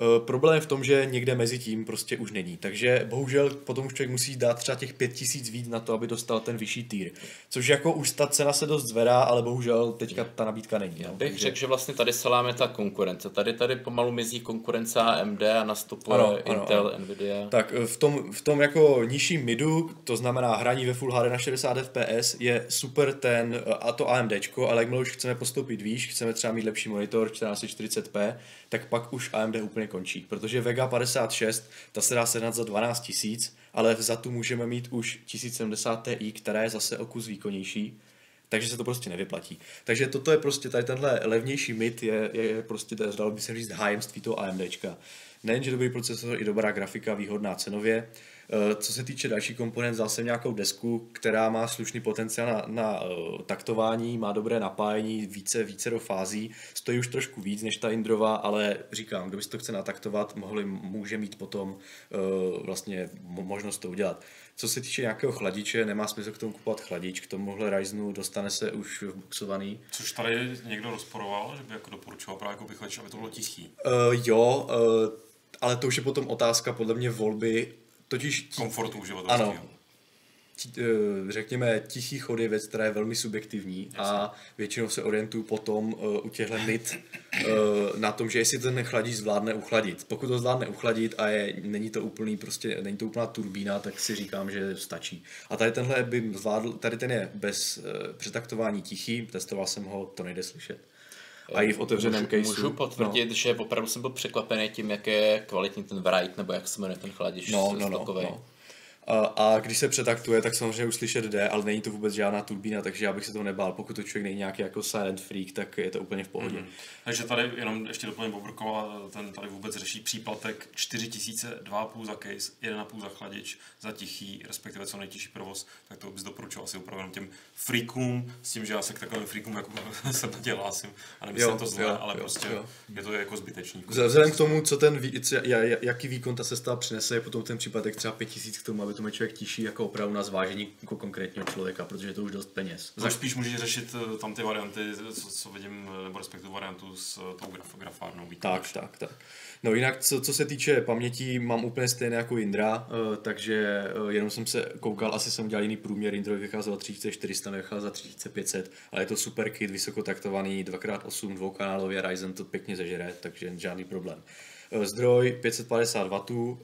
Uh, problém je v tom, že někde mezi tím prostě už není. Takže bohužel potom už člověk musí dát třeba těch pět tisíc víc na to, aby dostal ten vyšší týr. Což jako už ta cena se dost zvedá, ale bohužel teďka ta nabídka není. Já no. bych takže... řekl, že vlastně tady se láme ta konkurence. Tady tady pomalu mizí konkurence AMD a nastupuje ano, ano, Intel, ano. Nvidia. Tak v tom, v tom jako nižším midu, to znamená hraní ve Full HD na 60 fps, je super ten, a to AMD, ale jakmile už chceme postoupit výš, chceme třeba mít lepší monitor 1440p, tak pak už AMD úplně končí, protože Vega 56, ta se dá sehnat za 12 tisíc, ale za tu můžeme mít už 1070 Ti, která je zase o kus výkonnější, takže se to prostě nevyplatí. Takže toto je prostě tady tenhle levnější mit je, je, je prostě, dalo by se říct, hájemství toho AMDčka. Nejenže dobrý procesor, i dobrá grafika, výhodná cenově. Eh, co se týče další komponent, zase nějakou desku, která má slušný potenciál na, na uh, taktování, má dobré napájení, více, více do fází, stojí už trošku víc než ta Indrova, ale říkám, kdo by si to chce nataktovat, mohli, může mít potom uh, vlastně možnost to udělat. Co se týče nějakého chladiče, nemá smysl k tomu kupovat chladič, k tomuhle Ryzenu dostane se už v boxovaný. Což tady někdo rozporoval, že by jako doporučoval právě jako chladič, aby to bylo tichý. Uh, jo, uh, ale to už je potom otázka podle mě volby, totiž... Tí... Komfortu uživatele. Ano, tí, uh, řekněme, tichý chod je věc, která je velmi subjektivní Jasně. a většinou se orientuju potom uh, u těchto mid uh, na tom, že jestli ten chladič zvládne uchladit. Pokud to zvládne uchladit a je, není to úplný, prostě není to úplná turbína, tak si říkám, že stačí. A tady tenhle by zvládl, tady ten je bez uh, přetaktování tichý, testoval jsem ho, to nejde slyšet a i v otevřeném můžu, caseu. Můžu potvrdit, no. že opravdu jsem byl překvapený tím, jak je kvalitní ten Wright, nebo jak se jmenuje ten chladič no, no, no, no. A, a když se přetaktuje, tak samozřejmě už slyšet jde, ale není to vůbec žádná turbína, takže já bych se toho nebál. Pokud to člověk není nějaký jako silent freak, tak je to úplně v pohodě. Mm-hmm. Takže tady jenom ještě doplním Bobrkova, ten tady vůbec řeší příplatek 4000, 2,5 za case, 1,5 za chladič, za tichý, respektive co nejtěžší provoz, tak to bys doporučoval asi opravdu těm freakům, s tím, že já se k takovým freakům jako se hlásím a nemyslím to zle, jo, ale jo, prostě jo. je to jako zbytečný. Vzhledem k tomu, co ten, jaký výkon ta sestava přinese, je potom ten příplatek třeba 5000 k tomu, aby to člověk tiší jako opravdu na zvážení jako konkrétního člověka, protože je to už dost peněz. Tak spíš můžeš řešit eh, tam ty varianty, co, co vidím, eh, nebo respektive variantu s eh, tou graf, grafárnou. Tak, tak, tak. No jinak, co, co se týče paměti, mám úplně stejné jako Indra, takže jenom jsem se koukal, asi jsem dělal jiný průměr, Indra vycházel za 3400, vycházel za 3500, ale je to super kit, vysokotaktovaný, 2x8 dvoukanálově, Ryzen to pěkně zežere, takže žádný problém. Zdroj 550 W,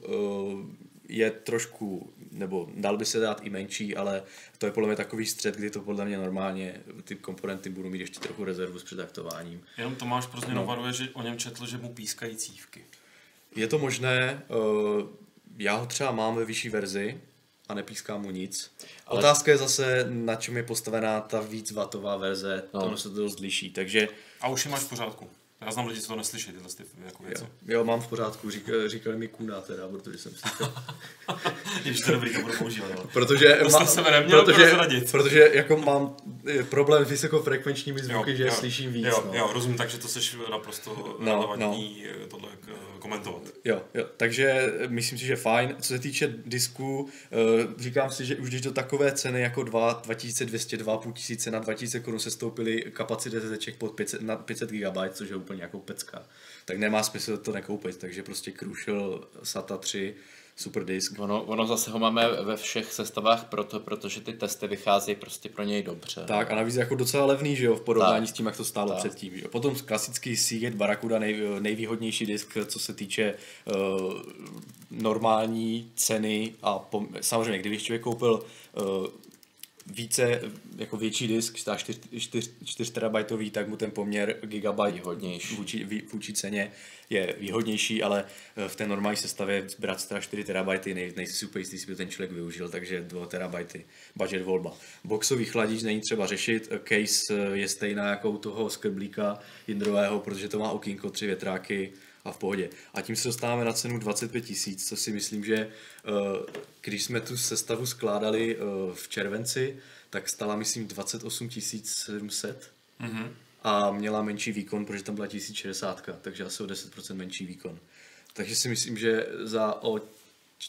je trošku, nebo dal by se dát i menší, ale to je podle mě takový střed, kdy to podle mě normálně ty komponenty budou mít ještě trochu rezervu s předaktováním. Jenom Tomáš prostě no. varuje, že o něm četl, že mu pískají cívky. Je to možné, uh, já ho třeba mám ve vyšší verzi a nepíská mu nic. Ale... Otázka je zase, na čem je postavená ta víc vatová verze, no. to se to dost liší, takže... A už je máš v pořádku. Já znám lidi, co to neslyší, tyhle ty jako věci. Jo, jo, mám v pořádku, Řík, říkali mi kuna teda, protože jsem si Když to dobrý, to budu používat. Jo. Protože, to má, se neměl protože, protože jako mám problém s vysokofrekvenčními zvuky, jo, že jo, slyším víc. Jo, no. jo, rozumím, takže to seš naprosto no, relevantní no. tohle komentovat. Jo, jo, takže myslím si, že fajn. Co se týče disku, uh, říkám si, že už když do takové ceny jako 2, 2200, 2500 na 2000 korun se stoupily kapacity ze pod 500, na 500 GB, což je úplně jako pecka, tak nemá smysl to nekoupit. Takže prostě Crucial SATA 3 super disk. Ono, ono zase ho máme ve všech sestavách proto, protože ty testy vycházejí prostě pro něj dobře. Tak a navíc jako docela levný, že jo, v porovnání tak. s tím, jak to stálo tak. předtím. Že jo. Potom klasický Seagate Barracuda nej, nejvýhodnější disk, co se týče uh, normální ceny a pom- samozřejmě, kdybych člověk koupil uh, více, jako větší disk, 4, 4, 4 terabajtový, tak mu ten poměr gigabyte. Vůči, vůči ceně je výhodnější, ale eh, v té normální sestavě brát teda 4 terabajty, nej, nejsi super jistý, by ten člověk využil, takže 2 terabajty, budget volba. Boxový chladič není třeba řešit, case eh, je stejná jako u toho skrblíka jindrového, protože to má okýnko, tři větráky, a v pohodě. A tím se dostáváme na cenu 25 tisíc, co si myslím, že eh, když jsme tu sestavu skládali v červenci, tak stala myslím 28 700. Mm-hmm a měla menší výkon, protože tam byla 1060, takže asi o 10% menší výkon. Takže si myslím, že za o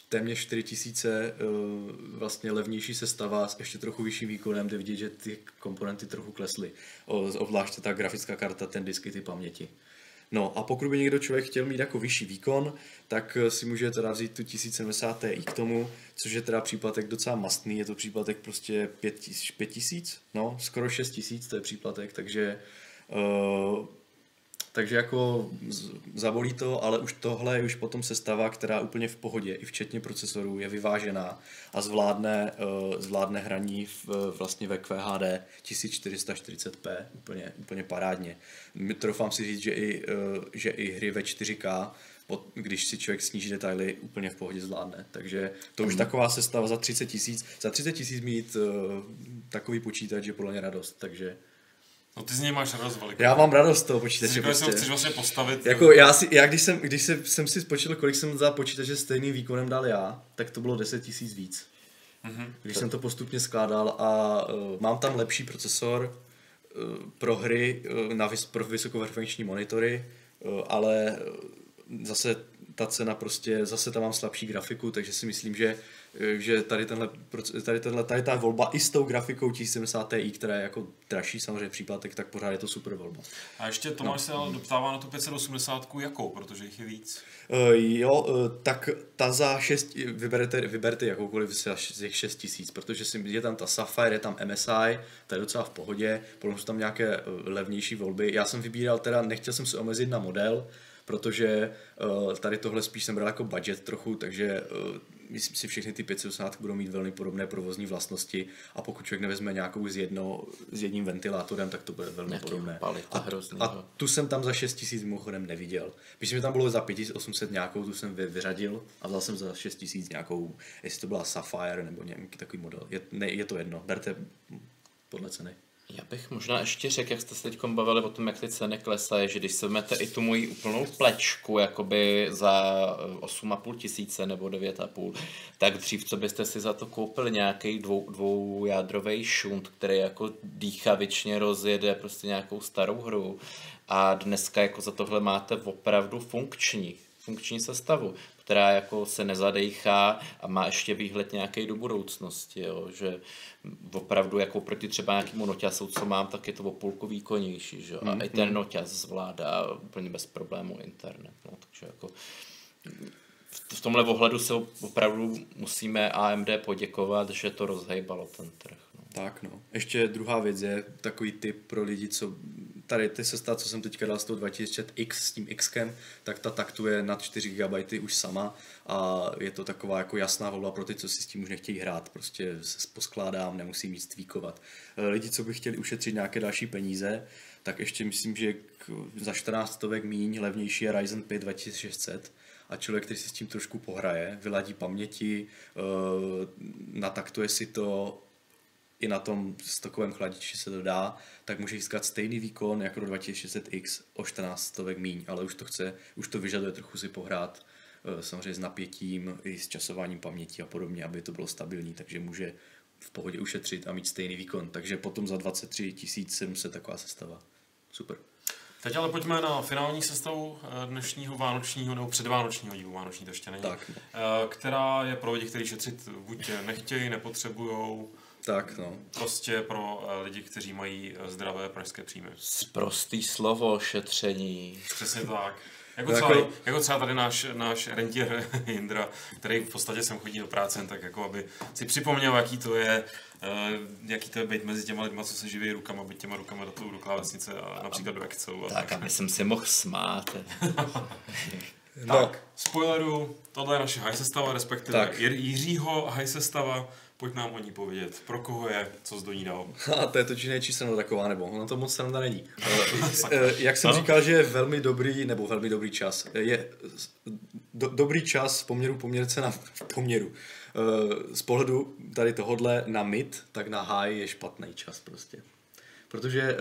téměř 4000 uh, vlastně levnější sestava s ještě trochu vyšším výkonem, jde vidět, že ty komponenty trochu klesly. Obzvláště ta grafická karta, ten disk i ty paměti. No a pokud by někdo člověk chtěl mít jako vyšší výkon, tak eh, si může teda vzít tu 1070 Ti k tomu, což je teda příplatek docela mastný, je to příplatek prostě 5000, no skoro 6000 to je příplatek, takže Uh, takže jako zabolí to, ale už tohle je už potom sestava, která úplně v pohodě, i včetně procesorů, je vyvážená a zvládne, uh, zvládne hraní v, vlastně ve QHD 1440p úplně, úplně parádně. Trofám si říct, že i, uh, že i hry ve 4K když si člověk sníží detaily, úplně v pohodě zvládne. Takže to už mm. taková sestava za 30 tisíc. Za 30 tisíc mít uh, takový počítač je podle mě radost, takže No ty z něj máš radost velikou. Já mám radost z toho počítače. jsi říkal, Prostě. chceš vlastně postavit. Jako já, si, já když, jsem, když se, jsem si spočítal, kolik jsem za počítače stejným výkonem dal já, tak to bylo 10 tisíc víc. Mhm. Když jsem to postupně skládal a uh, mám tam lepší procesor uh, pro hry uh, na vys- pro vysokofrekvenční monitory, uh, ale uh, zase ta cena prostě, zase tam mám slabší grafiku, takže si myslím, že že tady, tenhle, tady, tenhle, tady ta volba i s tou grafikou 1070 Ti, která je jako dražší samozřejmě příplatek, tak pořád je to super volba. A ještě Tomáš se ale doptává na tu 580 jakou, protože jich je víc. Uh, jo, uh, tak ta za 6, vyberte, vyberte jakoukoliv z z těch 6 tisíc, protože si, je tam ta Sapphire, je tam MSI, to je docela v pohodě, potom jsou tam nějaké uh, levnější volby. Já jsem vybíral teda, nechtěl jsem se omezit na model, protože uh, tady tohle spíš jsem bral jako budget trochu, takže uh, myslím si všechny ty 580 budou mít velmi podobné provozní vlastnosti a pokud člověk nevezme nějakou s, jedno, s jedním ventilátorem, tak to bude velmi Nějaký podobné. A, hroznýho. a tu jsem tam za 6 tisíc mimochodem neviděl. Myslím, že tam bylo za 5800 nějakou, tu jsem vy, vyřadil a vzal jsem za 6 tisíc nějakou, jestli to byla Sapphire nebo nějaký takový model. Je, ne, je to jedno, berte podle ceny. Já bych možná ještě řekl, jak jste se teď bavili o tom, jak ty ceny klesají, že když se vezmete i tu moji úplnou plečku, jakoby za eh, 8,5 tisíce nebo 9,5, tak dřív, co byste si za to koupili nějaký dvou, dvoujádrový šunt, který jako dýchavičně rozjede prostě nějakou starou hru. A dneska jako za tohle máte opravdu funkční, funkční sestavu, která jako se nezadejchá a má ještě výhled nějaký do budoucnosti, jo? že opravdu jako proti třeba nějakému noťasu, co mám, tak je to o půlku výkonnější, že? a i ten noťas zvládá úplně bez problémů internet, no, takže jako v- v tomhle ohledu se opravdu musíme AMD poděkovat, že to rozhejbalo ten trh. No. Tak no. Ještě druhá věc je takový tip pro lidi, co tady ty sesta, co jsem teďka dal s tou 2000X, s tím Xkem, tak ta taktuje nad 4 GB už sama a je to taková jako jasná volba pro ty, co si s tím už nechtějí hrát. Prostě se poskládám, nemusím nic tweakovat. Eh, Lidi, co by chtěli ušetřit nějaké další peníze, tak ještě myslím, že za 14 stovek míň levnější je Ryzen 5 2600 a člověk, který si s tím trošku pohraje, vyladí paměti, eh, nataktuje si to, i na tom stokovém chladiči se to dá, tak může získat stejný výkon jako do 2600X o 14 stovek míň, ale už to chce, už to vyžaduje trochu si pohrát eh, samozřejmě s napětím i s časováním paměti a podobně, aby to bylo stabilní, takže může v pohodě ušetřit a mít stejný výkon. Takže potom za 23 700 taková sestava. Super. Teď ale pojďme na finální sestavu eh, dnešního vánočního nebo předvánočního dílu, vánoční to ještě není, Tak. Eh, která je pro lidi, kteří šetřit buď nechtějí, nepotřebujou, Tak no. prostě pro eh, lidi, kteří mají eh, zdravé pražské příjmy. Prostý slovo šetření. Přesně tak. Jako No třeba, jako- jako třeba tady náš, náš rentier Jindra, který v podstatě sem chodí do práce, tak jako aby si připomněl, jaký to je, eh, jaký to je být mezi těma lidma, co se živí rukama, být těma rukama do, toho, do klávesnice a například do Excelu. A Tak, aby jsem si mohl smát. No, Tak, spoileru, tohle je naše high sestava, respektive Tak. Jiřího high sestava, pojď nám o ní povědět. Pro koho je, co z do ní dal. A to je totiž nejčí sranda taková, nebo ona to moc sranda není. Eh, eh, Jak jsem říkal, že je velmi dobrý, nebo velmi dobrý čas. Eh, Je do, dobrý čas v poměru poměrce na poměru. Z pohledu tady tohodle na mid, tak na high je špatný čas prostě. Protože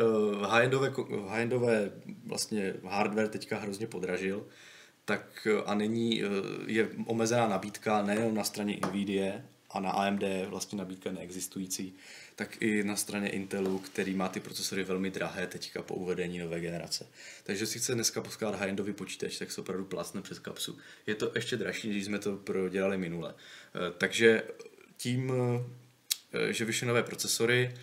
high-endové, high-endové vlastně hardware teďka hrozně podražil, tak eh, a není, eh, je omezená nabídka nejenom na straně Nvidia a na AMD vlastně nabídka neexistující, tak i na straně Intelu, který má ty procesory velmi drahé teďka po uvedení nové generace. Takže si chce dneska poskládat high-endový počítač, tak se opravdu plácne přes kapsu. Je to ještě dražší, než jsme to prodělali minule. Eh, Takže tím, že vyšly nové procesory,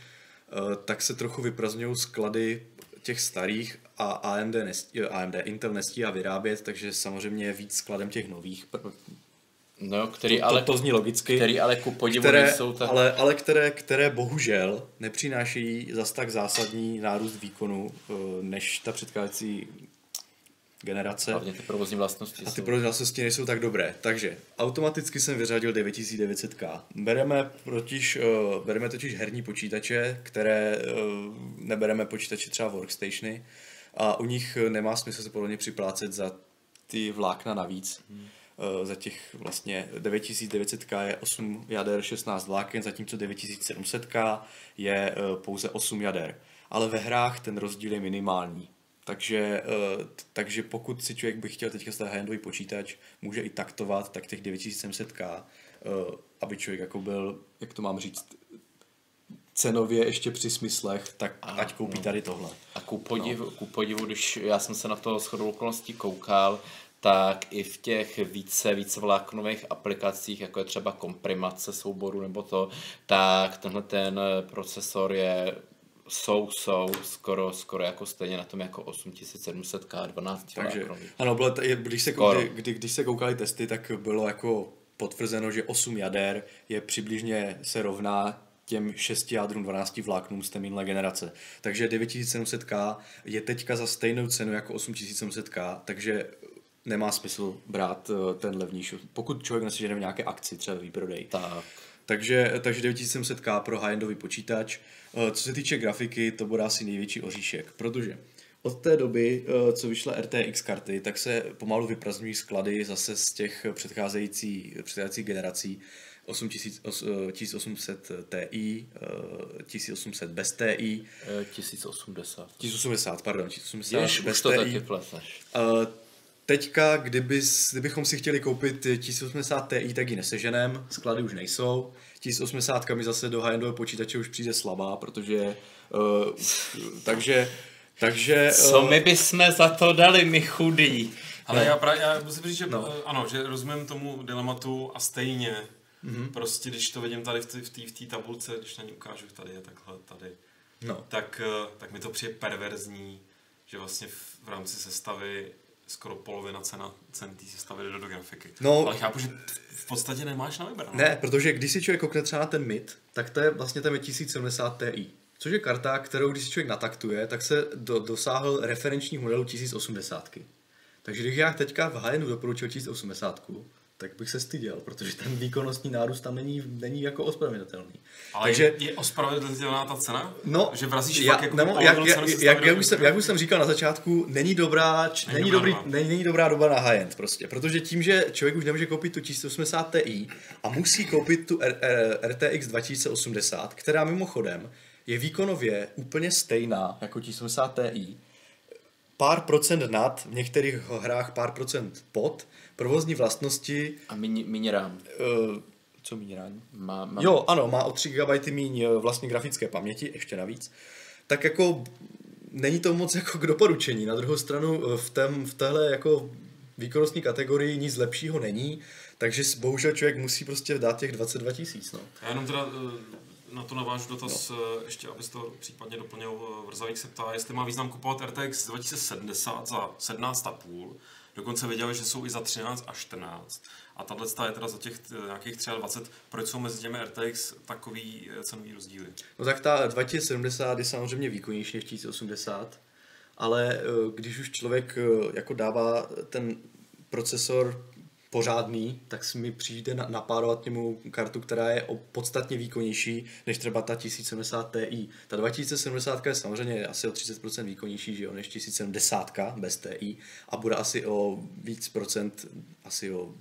tak se trochu vyprazňují sklady těch starých a AMD, nestí, eh, AMD Intel nestíhá vyrábět, takže samozřejmě je víc skladem těch nových. No, který to, ale, to, to zní logicky. který ale ku podivu které, nejsou tak... ale, ale které, které bohužel nepřinášejí zas tak zásadní nárůst výkonu, eh, než ta předcházející generace. Hlavně ty provozní vlastnosti A ty jsou. prodávanosti nejsou tak dobré. Takže automaticky jsem vyřadil 9900K. Bereme, totiž, uh, bereme totiž herní počítače, které uh, nebereme počítače třeba workstationy a u nich nemá smysl se podle mě připlácet za ty vlákna navíc. Hmm. Uh, za těch vlastně 9900K je 8 jader 16 vláken, zatímco 9700K je uh, pouze 8 jader. ale ve hrách ten rozdíl je minimální. Takže, uh, takže pokud si člověk by chtěl teďka stát high počítač, může i taktovat, tak těch 9700K, uh, aby člověk jako byl, jak to mám říct, cenově ještě při smyslech, tak a, ať koupí no. tady tohle. A ku podivu, no. ku podivu, když já jsem se na to shodou okolností koukal, tak i v těch více, více vláknových aplikacích, jako je třeba komprimace souboru nebo to, tak tenhle ten procesor je jsou, jsou skoro, skoro jako stejně na tom jako 8700K 12 Takže, ano, bylo t- když, se, kdy, kdy, když se koukali testy, tak bylo jako potvrzeno, že 8 jader je přibližně se rovná těm 6 jádrům 12 vláknům z té minulé generace. Takže 9700K je teďka za stejnou cenu jako 8700K, takže nemá smysl brát eh, ten levnější. Pokud člověk nesežene v nějaké akci, třeba výprodej. Tak. Takže, takže 9700K pro high-endový počítač. Eh, co se týče grafiky, to bude asi největší oříšek, protože od té doby, eh, co vyšla RTX karty, tak se pomalu vyprazňují sklady zase z těch předcházející, předcházející generací 1800 Ti, 1800 bez Ti. 1080. 1080, pardon, 1080 Jež, bez už to TI. taky pleteš. Uh, teďka, kdyby, kdybychom si chtěli koupit 1080 Ti, tak ji neseženem, sklady už nejsou. 1080 mi zase do high počítače už přijde slabá, protože uh, takže takže... Co uh, my bychom za to dali, my chudí? Ale no. já, právě, já musím říct, že no. ano, že rozumím tomu dilematu a stejně Mm-hmm. Prostě když to vidím tady v té v v tabulce, když na ní ukážu, tady je takhle, tady, no. tak, eh, tak mi to přijde perverzní, že vlastně v, v rámci sestavy skoro polovina cena, cen té sestavy jde do grafiky. No, Ale chápu, že v podstatě nemáš na vybranou. Ne, protože když si člověk koukne třeba na ten MIT, tak to je vlastně ten 1070 Ti. Což je karta, kterou když si člověk nataktuje, tak se do, dosáhl referenčních modelů 1080. Takže když já teďka v high doporučil 1080, tak bych se styděl, protože ten výkonnostní nárůst tam není, není jako ospravedlnitelný. Ale Takže, je, je ospravedlnitelná ta cena? No, že vrazíš já, jako nebo, jak, jak, jak, jak, už jsem, jak už jsem říkal na začátku, není dobrá, č, není, není, dobrý, doba. není, není dobrá doba na high-end prostě, protože tím, že člověk už nemůže koupit tu 1080 Ti a musí koupit tu R, R, RTX 2080, která mimochodem je výkonově úplně stejná jako 1080 Ti, pár procent nad, v některých hrách pár procent pod, provozní vlastnosti... A méně RAM. Uh, co méně RAM? Má, má... Jo, ano, má o 3 GB méně vlastně grafické paměti, ještě navíc. Tak jako není to moc jako k doporučení. Na druhou stranu eh, v, tém, v téhle jako výkonnostní kategorii nic lepšího není, takže bohužel člověk musí prostě dát těch 22 tisíc. No. Já jenom teda eh, na to navážu dotaz, no. ještě abys to případně doplnil, Vrzavik se ptá, jestli má význam kupovat RTX 2070 za 17,5 Dokonce věděli, že jsou i za 13 a 14. A tahle je teda za těch eh, nějakých 23. Proč jsou mezi těmi RTX takový eh, cenový rozdíly? No tak ta 2070 je samozřejmě výkonnější než 1080, ale eh, když už člověk jako dává ten procesor pořádný, tak si mi přijde napárovat němu kartu, která je podstatně výkonnější než třeba ta 1070 Ti. Ta 2070 je samozřejmě asi o 30% výkonnější že jo, než 1070 bez Ti a bude asi o víc procent, asi o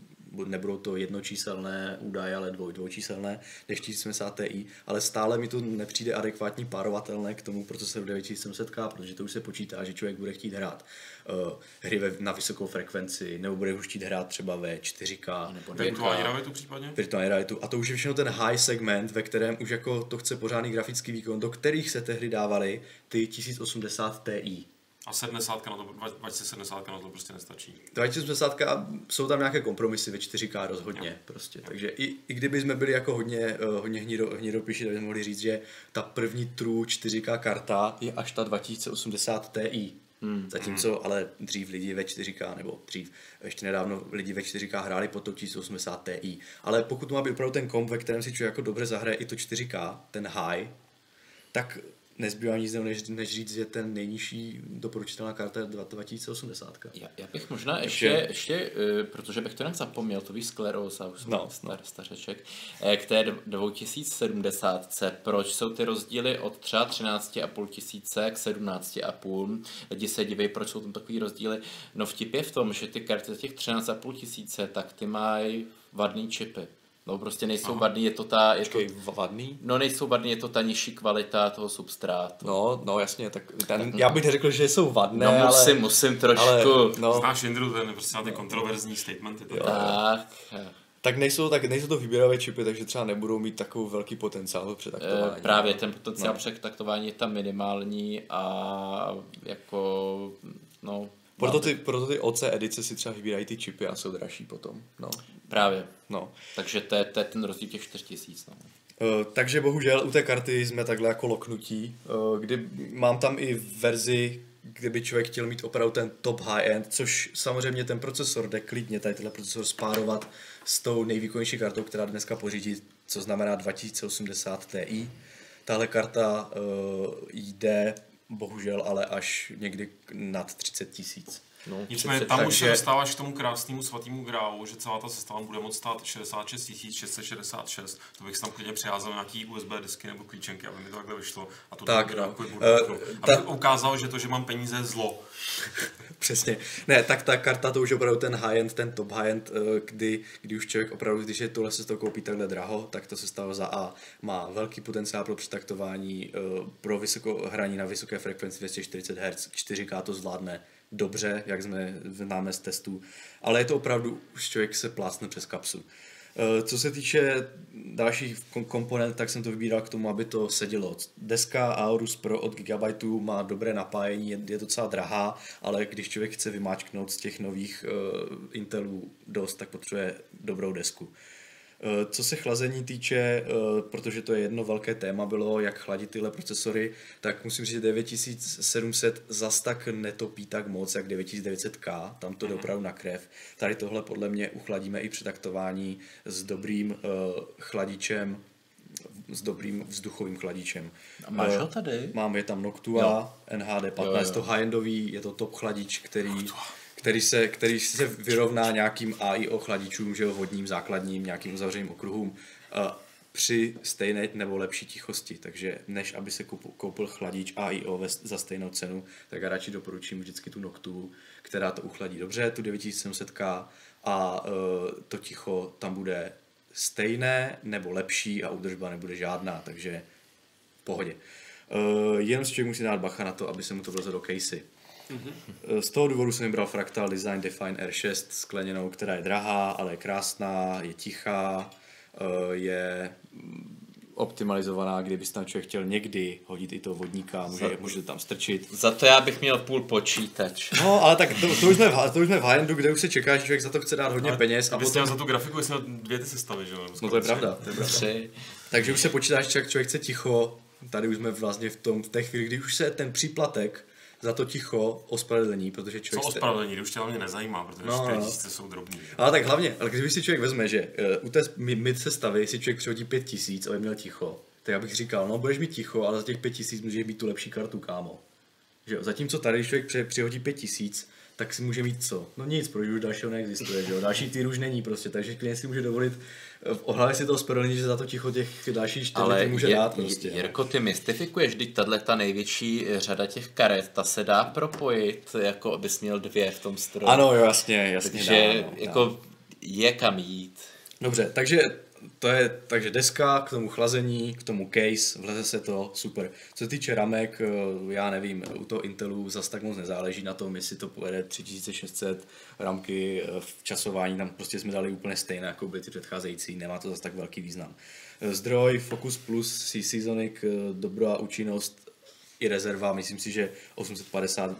nebudou to jednočíselné údaje, ale dvoj, dvojčíselné, než 1070 Ti, ale stále mi to nepřijde adekvátní párovatelné k tomu procesoru 9700K, protože to už se počítá, že člověk bude chtít hrát uh, hry ve, na vysokou frekvenci, nebo bude už chtít hrát třeba ve 4K. Nebo virtuální realitu případně? Virtuální realitu. A to už je všechno ten high segment, ve kterém už jako to chce pořádný grafický výkon, do kterých se tehdy dávaly ty 1080 Ti. A 70 na to, 2070 na to prostě nestačí. 2070 jsou tam nějaké kompromisy ve 4K rozhodně jo. prostě. Jo. Takže i, i kdyby jsme byli jako hodně, uh, hodně hnido, hnidopiši, tak bychom mohli říct, že ta první true 4K karta je až ta 2080 Ti. Hmm. Zatímco hmm. ale dřív lidi ve 4K, nebo dřív, ještě nedávno lidi ve 4K hráli po to 1080 Ti. Ale pokud má být opravdu ten komp, ve kterém si člověk jako dobře zahraje i to 4K, ten high, tak nezbývá nic než, než říct, že ten nejnižší doporučitelná karta je 2080. Já, já bych možná ještě, ještě, ještě uh, protože bych to zapomněl, to víš skleróza, už no, star, no. stařeček, eh, k té 2070, proč jsou ty rozdíly od třeba 13,5 tisíce k 17,5, lidi se diví, proč jsou tam takový rozdíly, no vtip je v tom, že ty karty za těch 13,5 tisíce, tak ty mají vadný čipy. No prostě nejsou vadný, je to ta... Je to, Počkej, vadný? no nejsou vadný, je to ta nižší kvalita toho substrátu. No, no jasně, tak ten, já bych neřekl, že jsou vadné, No musím, ale... musím trošku. ale no, Znáš Jindru, ten prostě na ty kontroverzní statementy. To Tak. tak nejsou, tak nejsou to výběrové čipy, takže třeba nebudou mít takový velký potenciál při taktování. Eh, Právě ten potenciál No. přetaktování je tam minimální a jako, no, Proto ty, proto ty OC edice si třeba vybírají ty čipy a jsou dražší potom. No. Právě. No. Takže to je, to je ten rozdíl těch 4000. No. Uh, takže bohužel u té karty jsme takhle jako loknutí, uh, kdy mám tam i verzi, kdyby člověk chtěl mít opravdu ten top high-end, což samozřejmě ten procesor jde klidně, tady tenhle procesor spárovat s tou nejvýkonnější kartou, která dneska pořídí, co znamená 2080 Ti. Tahle karta uh, jde bohužel ale až někdy nad 30 tisíc. No, Nicméně 30, tam už se takže- dostáváš k tomu krásnému svatému grálu, že celá ta sestava bude moc stát 66 666. To bych si tam klidně přiházel nějaký USB disky nebo klíčenky, aby mi to takhle vyšlo. A to Tak, no. uh, ta- Aby ukázal, že to, že mám peníze je zlo. Přesně. Ne, tak ta karta to už je opravdu ten high-end, ten top high-end, eh, kdy, kdy už člověk opravdu, když je tohle se to koupí takhle draho, tak to se stává za A. Má velký potenciál pro přetaktování, eh, pro vysoko, hraní na vysoké frekvenci 240 Hz, 4K to zvládne dobře, jak jsme známe z testů, ale je to opravdu, už člověk se plácne přes kapsu. Eh, Co se týče dalších kom- komponent, tak jsem to vybíral k tomu, aby to sedělo. Deska Aorus Pro od Gigabyte má dobré napájení, je, docela drahá, ale když člověk chce vymáčknout z těch nových uh, Intelů dost, tak potřebuje dobrou desku. Eh, Co se chlazení týče, eh, protože to je jedno velké téma bylo, jak chladit tyhle procesory, tak musím říct, že 9700 zas tak netopí tak moc, jak 9900K, tam to jde opravdu na krev. Tady tohle podle mě uchladíme i při taktování s dobrým uh, chladičem, s dobrým vzduchovým chladičem. A máš Eh, ho tady? Mám, je tam Noctua, NHD 15, Jo, to jo. high-endový, je to top chladič, který, který, se, který se vyrovná nějakým AIO chladičům, že jo, vodním, základním, nějakým uzavřeným okruhům uh, při stejné nebo lepší tichosti. Takže než aby se koupil, chladič AIO ve, za stejnou cenu, tak já radši doporučím vždycky tu Noctu, která to uchladí dobře, tu 9700K a uh, to ticho tam bude stejné nebo lepší a údržba nebude žádná, takže v pohodě. Uh, jenom si člověk musí dát bacha na to, aby se mu to vlezlo do casey. Mm-hmm. Z toho důvodu jsem vybral Fractal Design Define R6 skleněnou, která je drahá, ale je krásná, je tichá, uh, je optimalizovaná, kdyby tam člověk chtěl někdy hodit i toho vodníka, může, může to tam strčit. Za to já bych měl půl počítač. No, ale tak to, to, už jsme v, to už jsme v high kde už se čeká, že člověk za to chce dát hodně peněz a potom... za tu grafiku, jestli měl dvě ty sestavy, že jo? No to je pravda, to je pravda. Tři. Takže už se počítá, že člověk, člověk chce ticho, tady už jsme vlastně v, tom, v té chvíli, kdy už se ten příplatek za to ticho ospravedlní, protože Co člověk... ospravedlnění, už tě hlavně nezajímá, protože No, no. 4 000 jsou drobní. Ale tak hlavně, ale když si člověk vezme, že uh, u té mid sestavy si člověk přihodí 5000, aby měl ticho, tak já bych říkal, no budeš mít ticho, ale za těch 5000 můžeš mít tu lepší kartu, kámo. Že jo? Zatímco tady, když člověk při, přihodí 5000, tak si může mít co? No nic, protože už dalšího neexistuje, že jo? Další týr už není prostě, takže klient si může dovolit ohlavě si toho sperolení, že za to ticho těch dalších 4 Ale může je, dát prostě. je, Jirko, ty mystifikuješ, teď tahle ta největší řada těch karet, ta se dá propojit, jako abys měl dvě v tom stroji. Ano, jo, jasně, jasně. Takže dá, no, dá. jako je kam jít. Dobře, takže to je takže deska, k tomu chlazení, k tomu case, vleze se to, super. Co se týče ramek, eh, já nevím, u toho Intelu zas tak moc nezáleží na tom, jestli to pojede 3600 ramky eh, v časování, tam prostě jsme dali úplně stejné, jako byly ty předcházející, nemá to zas tak velký význam. Eh, Zdroj Focus Plus C Seasonic, eh, dobrá účinnost i rezerva, myslím si, že 850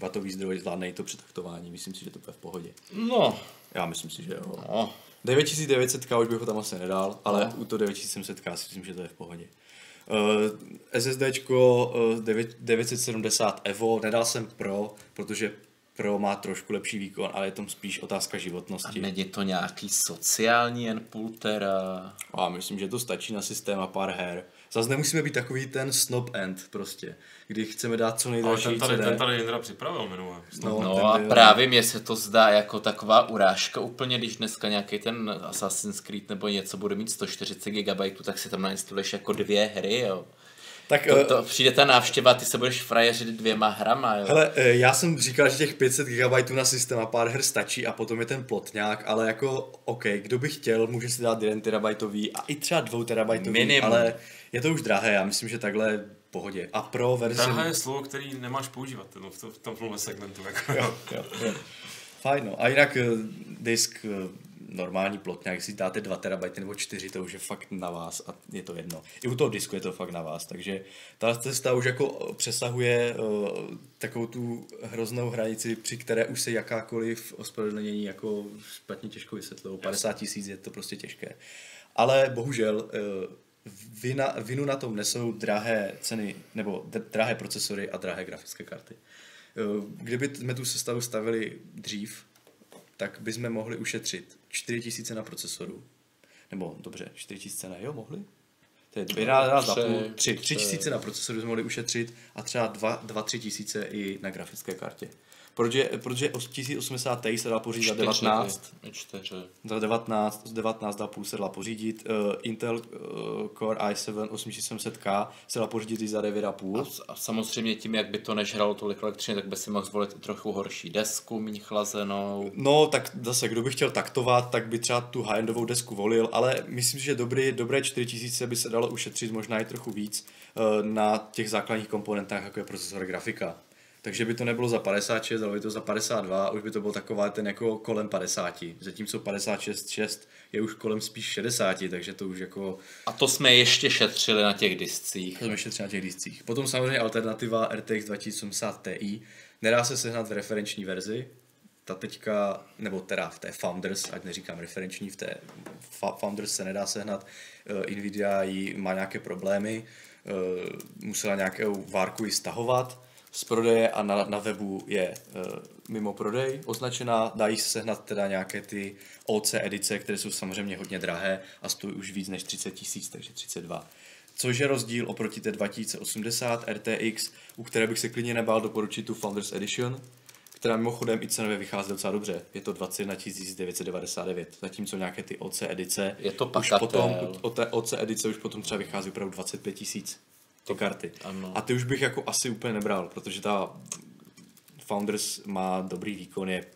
watový zdroj zvládne i to přetaktování, myslím si, že to bude v pohodě. No, Já myslím si, že jo. no. 9900 už bych ho tam asi nedal, ale no. u toho 9700 si myslím, že to je v pohodě. Uh, SSDčko uh, 9, 970 Evo, nedal jsem Pro, protože Pro má trošku lepší výkon, ale je to spíš otázka A životnosti. není to nějaký sociální jen půl tera? A myslím, že to stačí na systém a pár her. Zase nemusíme být takový ten snob end prostě, kdy chceme dát co Ale nejdražší ten tady, CD. ten tady Jindra připravil minule. No, No a byl- právě mně se to zdá jako taková urážka úplně, když dneska nějaký ten Assassin's Creed nebo něco bude mít 140 GB, tak si tam nainstaluješ jako dvě hry, jo. Tak, To, eh, to přijde ta návštěva, ty se budeš frajeřit dvěma hrama, jo. Hele, eh, já jsem říkal, že těch 500 GB na systém a pár her stačí a potom je ten plotňák, ale jako, OK, kdo by chtěl, může si dát 1 terabajtový a i třeba 2 terabajtový, Minimum. ale je to už drahé, já myslím, že takhle pohodě. A pro verzi... Drahé je slovo, který nemáš používat no, v, to, v tomhle segmentu. Jako. Jo, jo, jo. Fajn, no. A jinak eh, disk normální plotňák, jestli dáte 2 terabajty nebo 4, to už je fakt na vás a je to jedno. I u toho disku je to fakt na vás, takže ta cesta už jako přesahuje uh, takovou tu hroznou hranici, při které už se jakákoliv ospravedlnění jako špatně těžko vysvětlují. 50 tisíc je to prostě těžké. Ale bohužel uh, vina, vinu na tom nesou drahé ceny, nebo drahé procesory a drahé grafické karty. Uh, Kdyby jsme tu sestavu stavili dřív, tak bychom mohli ušetřit 4000 na procesoru. Nebo dobře, 4000 ne, jo, mohli? To je dvě ráz za tři, půl, tři, tři. tři tisíce na procesoru jsme mohli ušetřit a třeba dva, dva tři tisíce i na grafické kartě. Protože, protože 1080 Ti se dá pořídit za 19, Čtyři. za 19, z 19,5 se dá pořídit, uh, Intel uh, Core i7 8700K se dá pořídit i za 9,5. A, a samozřejmě tím, jak by to nežralo tolik elektřiny, tak by si mohl zvolit i trochu horší desku, méně chlazenou. No, tak zase, kdo by chtěl taktovat, tak by třeba tu high-endovou desku volil, ale myslím si, že dobrý, dobré 4000 by se dalo ušetřit možná i trochu víc eh, na těch základních komponentách, jako je procesor a grafika. Takže by to nebylo za 56, ale by to za 52 a už by to byl taková ten jako kolem 50. Zatímco 56,6 je už kolem spíš 60, takže to už jako A to jsme ještě šetřili na těch discích. to jsme ještě na těch discích. Potom samozřejmě alternativa RTX 2080 Ti. Nedá se sehnat v referenční verzi. Ta teďka, nebo teda v té Founders, ať neříkám referenční, v té Founders se nedá sehnat. Eh, Nvidia jí má nějaké problémy, eh, musela nějakou várku ji stahovat z prodeje a na, na webu je eh, mimo prodej označená. Dají se sehnat teda nějaké ty OC edice, které jsou samozřejmě hodně drahé a stojí už víc než 30 tisíc, takže 32. Což je rozdíl oproti té 2080 RTX, u které bych se klidně nebál doporučit tu Founders Edition, která mimochodem i cenově vychází docela dobře. Je to 21 999, zatímco nějaké ty OC edice, Je to už potom, OC edice už potom třeba vychází opravdu 25 tisíc ty karty. ano. A ty už bych jako asi úplně nebral, protože ta Founders má dobrý výkon, je,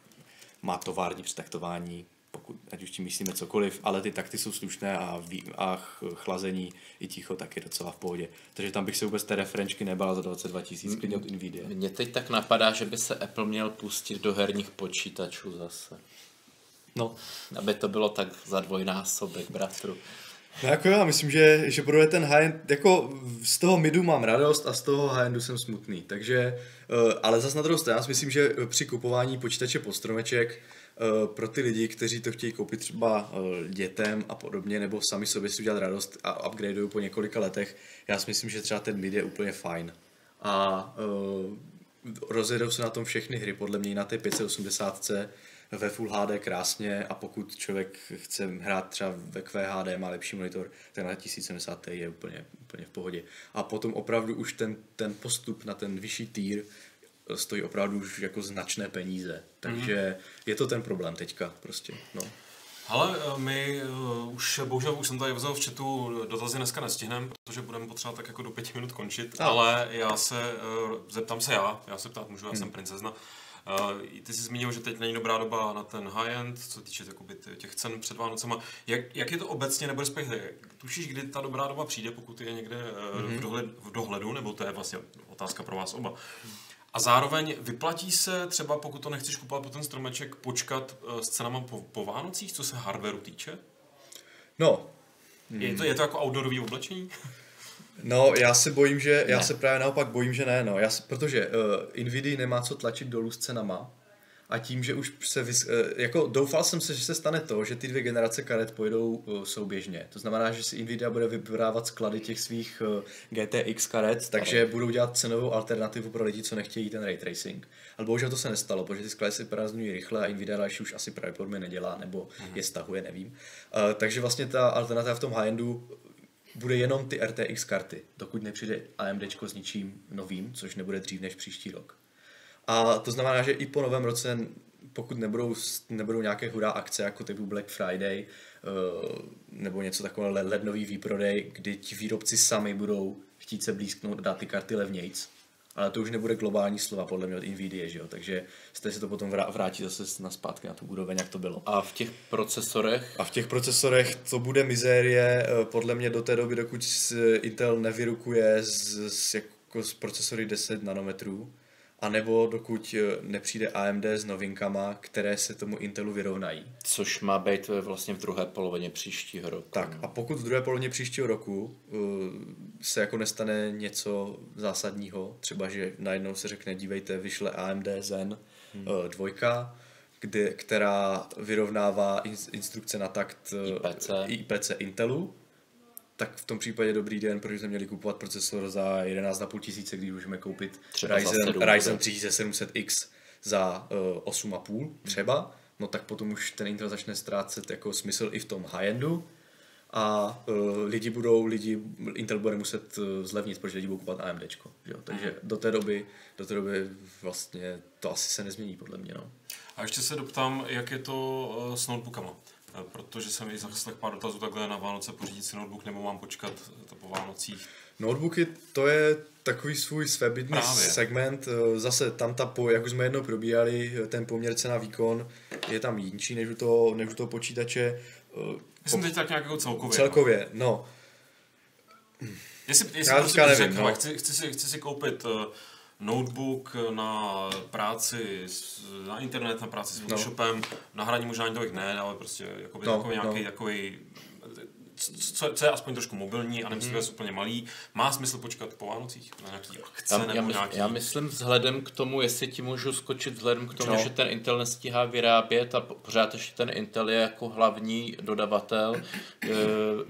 má tovární přetaktování, pokud, ať už tím myslíme cokoliv, ale ty takty jsou slušné a, ví, a ch- chlazení i ticho tak je docela v pohodě. Takže tam bych se vůbec té referenčky nebál za 22 tisíc klidně od Nvidia. Mně teď tak napadá, že by se Apple měl pustit do herních počítačů zase. No, Aby to bylo tak za dvojnásobek, bratru. No jako já myslím, že, že bude ten high jako z toho midu mám radost a z toho high jsem smutný, takže, eh, ale zase na druhou stranu si myslím, že při kupování počítače pod stromeček eh, pro ty lidi, kteří to chtějí koupit třeba eh, dětem a podobně, nebo sami sobě si udělat radost a upgradeují po několika letech, já si myslím, že třeba ten mid je úplně fajn. A rozjedou se na tom všechny hry, podle mě na té 580 ve Full HD krásně a pokud člověk chce hrát třeba ve QHD, má lepší monitor, tak na 1070 Ti je úplně, úplně v pohodě. A potom opravdu už ten, ten postup na ten vyšší tier stojí opravdu už jako značné peníze. Takže je to ten problém teďka prostě. No. Ale my uh, už, bohužel už jsem tady vzal v chatu, dotazy dneska nestihneme, protože budeme potřebovat tak jako do pěti minut končit, A. ale já se, uh, zeptám se já, já se ptát můžu, já jsem princezna. Uh, ty jsi zmínil, že teď není dobrá doba na ten high-end, co týče jakoby, těch cen před Vánocema. Jak, jak je to obecně, nebo respektive, tušíš, kdy ta dobrá doba přijde, pokud je někde uh, v, dohled, v dohledu, nebo to je vlastně otázka pro vás oba. A zároveň vyplatí se třeba, pokud to nechceš kupovat po ten stromeček, počkat eh, s cenama po, po Vánocích, co se hardwareu týče? no, Je, to, je to jako outdoorový oblečení? No, já se bojím, že, já Ne. se právě naopak bojím, že ne, no. Já se, protože uh, Nvidia nemá co tlačit dolů s cenama a tím, že už se, vys, uh, jako doufal jsem se, že se stane to, že ty dvě generace karet pojedou uh, souběžně. To znamená, že si Nvidia bude vyprodávat sklady těch svých uh, GTX karet, takže budou dělat cenovou alternativu pro lidi, co nechtějí ten ray tracing. Ale bohužel to se nestalo, protože ty sklady se prázdnují rychle a Nvidia další už asi pravděpodobně nedělá, nebo je stahuje, nevím. Uh, takže vlastně ta alternativa v tom high-endu bude jenom ty RTX karty, dokud nepřijde AMD s ničím novým, což nebude dřív než příští rok. A to znamená, že i po novém roce, pokud nebudou, nebudou nějaké hurá akce jako typu Black Friday eh, nebo něco takového le- lednový výprodej, kdy ti výrobci sami budou chtít se blízknout a dát ty karty levnějc. Ale to už nebude globální slova podle mě od Nvidia, že jo? takže jste se to potom vrá- vrátí zase na zpátky na tu úroveň, jak to bylo. A v těch procesorech A v těch procesorech to bude mizérie, eh, podle mě do té doby, dokud Intel nevyrukuje z, z, jako z procesory 10 nanometrů, a nebo dokud eh, nepřijde AMD s novinkama, které se tomu Intelu vyrovnají. Což má být eh, vlastně v druhé polovině příštího roku. Tak a pokud v druhé polovině příštího roku uh, se jako nestane něco zásadního, třeba že najednou se řekne, dívejte, vyšle AMD Zen hmm. uh, dvojka, kde, která vyrovnává in, instrukce na takt IPC. IPC Intelu, tak v tom případě dobrý den, protože jsme měli kupovat procesor za 11,5 tisíce, když můžeme koupit Třeba Ryzen, 7 Ryzen bude. 3700X za uh, 8,5 třeba, no tak potom už ten Intel začne ztrácet jako smysl i v tom high-endu a uh, lidi budou, lidi, Intel bude muset uh, zlevnit, protože lidi budou kupovat AMDčko, že jo? takže do té doby, do té doby vlastně to asi se nezmění podle mě, no. A ještě se doptám, jak je to eh, s notebookama. Eh, Protože jsem i zaslech pár dotazů takhle na Vánoce pořídit si notebook, nebo mám počkat to po Vánocích. Notebooky, to je takový svůj svébytný Právě. segment. Eh, Zase tam ta, po, jak už jsme jednou probíhali, eh, ten poměr cena výkon je tam jinčí než u toho, než u toho počítače. Eh, Myslím teď tak nějak jako celkově. Celkově, no. Jestli, jestli Já prostě nevím, řekl, no. no. chci, chci, si, chci si koupit notebook na práci, s, na internet, na práci s Photoshopem, no. na hraní možná ani tolik ne, ale prostě jako No, takový nějaký, no. takový co, co je aspoň trošku mobilní a nemusí být úplně malý. Má smysl počkat po Vánocích na nějaký akce Já, nebo já, mysl, nějaký... já myslím vzhledem k tomu, jestli ti můžu skočit vzhledem k tomu, No. že ten Intel nestíhá vyrábět a po- pořád ještě ten Intel je jako hlavní dodavatel e,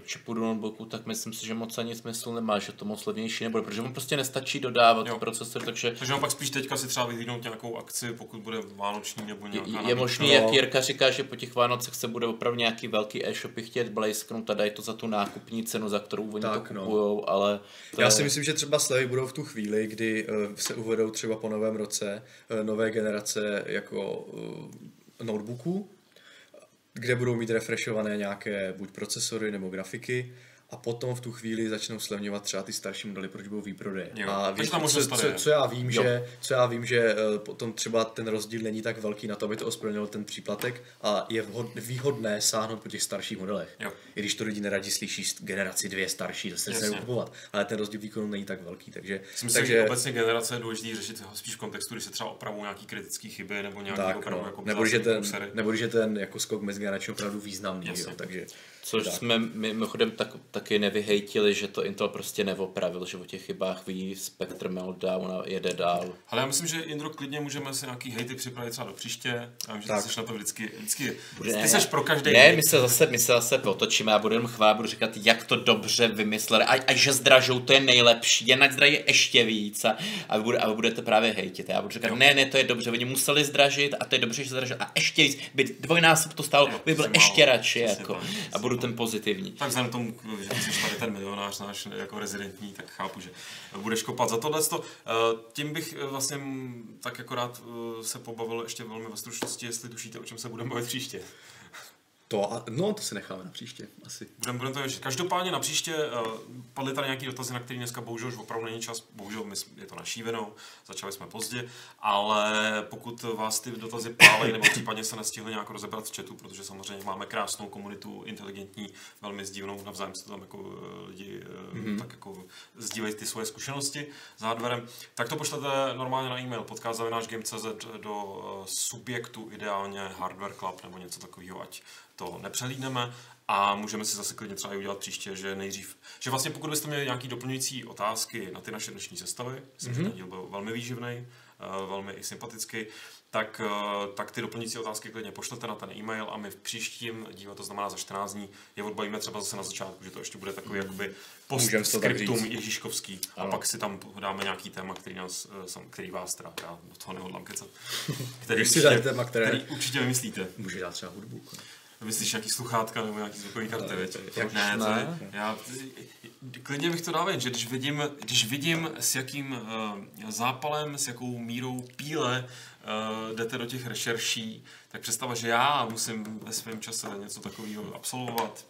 čipu do notebooku, tak myslím si, že moc ani smysl nemá, že to moc levnější nebude, protože mu prostě nestačí dodávat Jo. procesor, takže Takže mám pak spíš teďka si třeba vyhlídnout nějakou akci, pokud bude vánoční nebo je, nějaká je nabídka. možný, jak Jirka říká, že po těch Vánocech se bude opravdu nějaký velký e-shopy chtět blejsknout a dají to za tu nákupní cenu, za kterou oni Tak, to no. kupujou, ale to Já si myslím, že třeba slevy budou v tu chvíli, kdy eh, se uvedou třeba po novém roce eh, nové generace jako eh, notebooků, kde budou mít refreshované nějaké buď procesory nebo grafiky a potom v tu chvíli začnou slevňovat třeba ty starší modely, proč budou výprodeje. Jo, A víš, co, co, je. co, já vím, Jo. že, co já vím, že eh, potom třeba ten rozdíl není tak velký na to, aby to ospravedlnilo ten příplatek a je vhod, výhodné sáhnout po těch starších modelech. Jo. I když to lidi neradi slyší generaci dvě starší, to se nechce kupovat, ale ten rozdíl výkonu není tak velký, takže, Myslím, takže že obecně generace je důležité řešit spíš v kontextu, když se třeba opravují nějaké kritické chyby nebo nějaké tak, opravdu no. jako nebo, zásadní ten, nebo je ten jako skok mezigenerační opravdu významný, jo, takže Což tak. jsme mimochodem tak, taky nevyhejtili, že to Intel prostě neopravil, že o těch chybách ví Spectre Meltdown a jede dál. Ale já myslím, že Indro, klidně můžeme si nějaký hejty připravit třeba do příště. Já vím, že Tak. ty jsi na to vždycky, vždycky Bude- ty jsi pro každý Ne, my se zase, my se zase otočíme a budu jenom chvát, budu říkat, jak to dobře vymysleli. A, a že zdražou, to je nejlepší, ať zdraží ještě víc. A, a, vy, bude, a vy budete právě hejtit. A já budu říkat, Jo. ne, ne, to je dobře, oni museli zdražit a to je dobře, že zdražili. A ještě víc, by dvojnásob to stálo, by byl ještě málo. radši. Jako, a budu ten pozitivní. Tak vzhledem tomu, že ty jsi tady ten milionář náš jako rezidentní, tak chápu, že budeš kopat za tohle. Tím bych eh, vlastně tak jako rád eh, se pobavil ještě velmi ve stručnosti, jestli tušíte, o čem se budeme bavit příště. To, a- no to si necháme na příště, asi. Budeme budem to řešit. Každopádně na příště uh, padly tady nějaké dotazy, na které dneska bohužel už opravdu není čas. Bohužel my, jsme- je to našívenou, začali jsme pozdě, ale pokud vás ty dotazy pálej nebo případně se nestihli nějak rozebrat v chatu, protože samozřejmě máme krásnou komunitu, inteligentní, velmi sdílnou, navzájem se tam jako eh, lidi mm-hmm. tak jako sdílejí ty svoje zkušenosti s hardwarem, tak to pošlete normálně na e-mail podcast.game.cz do subjektu ideálně Hardware Club nebo něco takového, ať to nepřehlídneme a můžeme si zase klidně třeba i udělat příště, že nejdřív, že vlastně pokud byste měli nějaké doplňující otázky na ty naše dnešní sestavy, myslím, mm-hmm. že ten díl byl velmi výživný, velmi i sympatický, tak, eh, tak ty doplňující otázky klidně pošlete na ten e-mail a my v příštím díle, to znamená za 14 dní, je odbavíme třeba zase na začátku, že to ještě bude takový jakoby to tak postscriptum. Ježíškovský a pak si tam dáme nějaký téma, který, nás, eh, který vás teda, já do toho nehodlám kecat, který, dáte téma, které- který určitě vymyslíte. Může dát třeba hudbu. jako. Myslíš nějaký sluchátka nebo nějaký zvukový karty, Ne, je- Jak ne, ne. já, klidně bych to dal ven, že když vidím, když vidím s jakým uh, zápalem, s jakou mírou píle uh, jdete do těch rešerší, tak představa, že já musím ve svém čase něco takového absolvovat.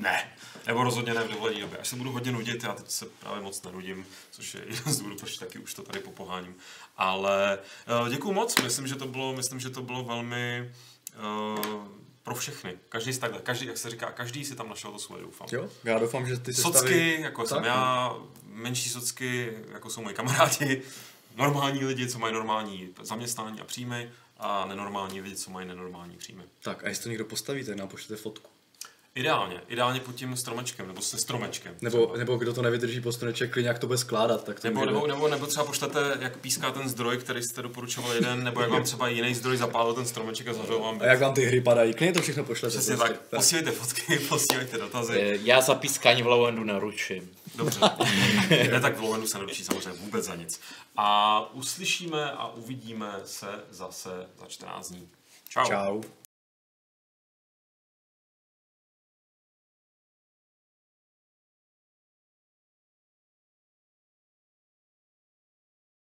ne. Nebo rozhodně ne v dovolené době. Až se budu hodně nudit, já teď se právě moc nenudím, což je jeden z důvodů, proč taky už to tady popoháním. Ale uh, děkuju moc, myslím, že to bylo, myslím, že to bylo velmi uh, pro všechny. Každý si takhle, každý, jak se říká, každý si tam našel to svoje, doufám. Jo, já doufám, že ty Socky, sestavy... jako Tak, jsem no. já, menší socky, jako jsou moji kamarádi, normální lidi, co mají normální zaměstnání a příjmy, a nenormální lidi, co mají nenormální příjmy. Tak a jestli to někdo postaví, tak nám pošlete fotku. Ideálně, ideálně pod tím stromečkem, nebo se stromečkem. Nebo, třeba. nebo kdo to nevydrží po struneček, klidně jak to bude skládat, tak to Nebo, nebo, nebo, nebo třeba pošlete, jak píská ten zdroj, který jste doporučoval jeden, nebo jak vám třeba jiný zdroj zapálil ten stromeček a zavřel vám A jak vám ty hry padají, klidně to všechno pošlete. Přesně prostě. tak. Posílejte fotky, posílejte dotazy. Eh, Já za pískání v Lowendu naručím. Dobře. ne, tak v Lowendu se neručí samozřejmě vůbec za nic. A uslyšíme a uvidíme se zase za 14 dní. Čau. Čau.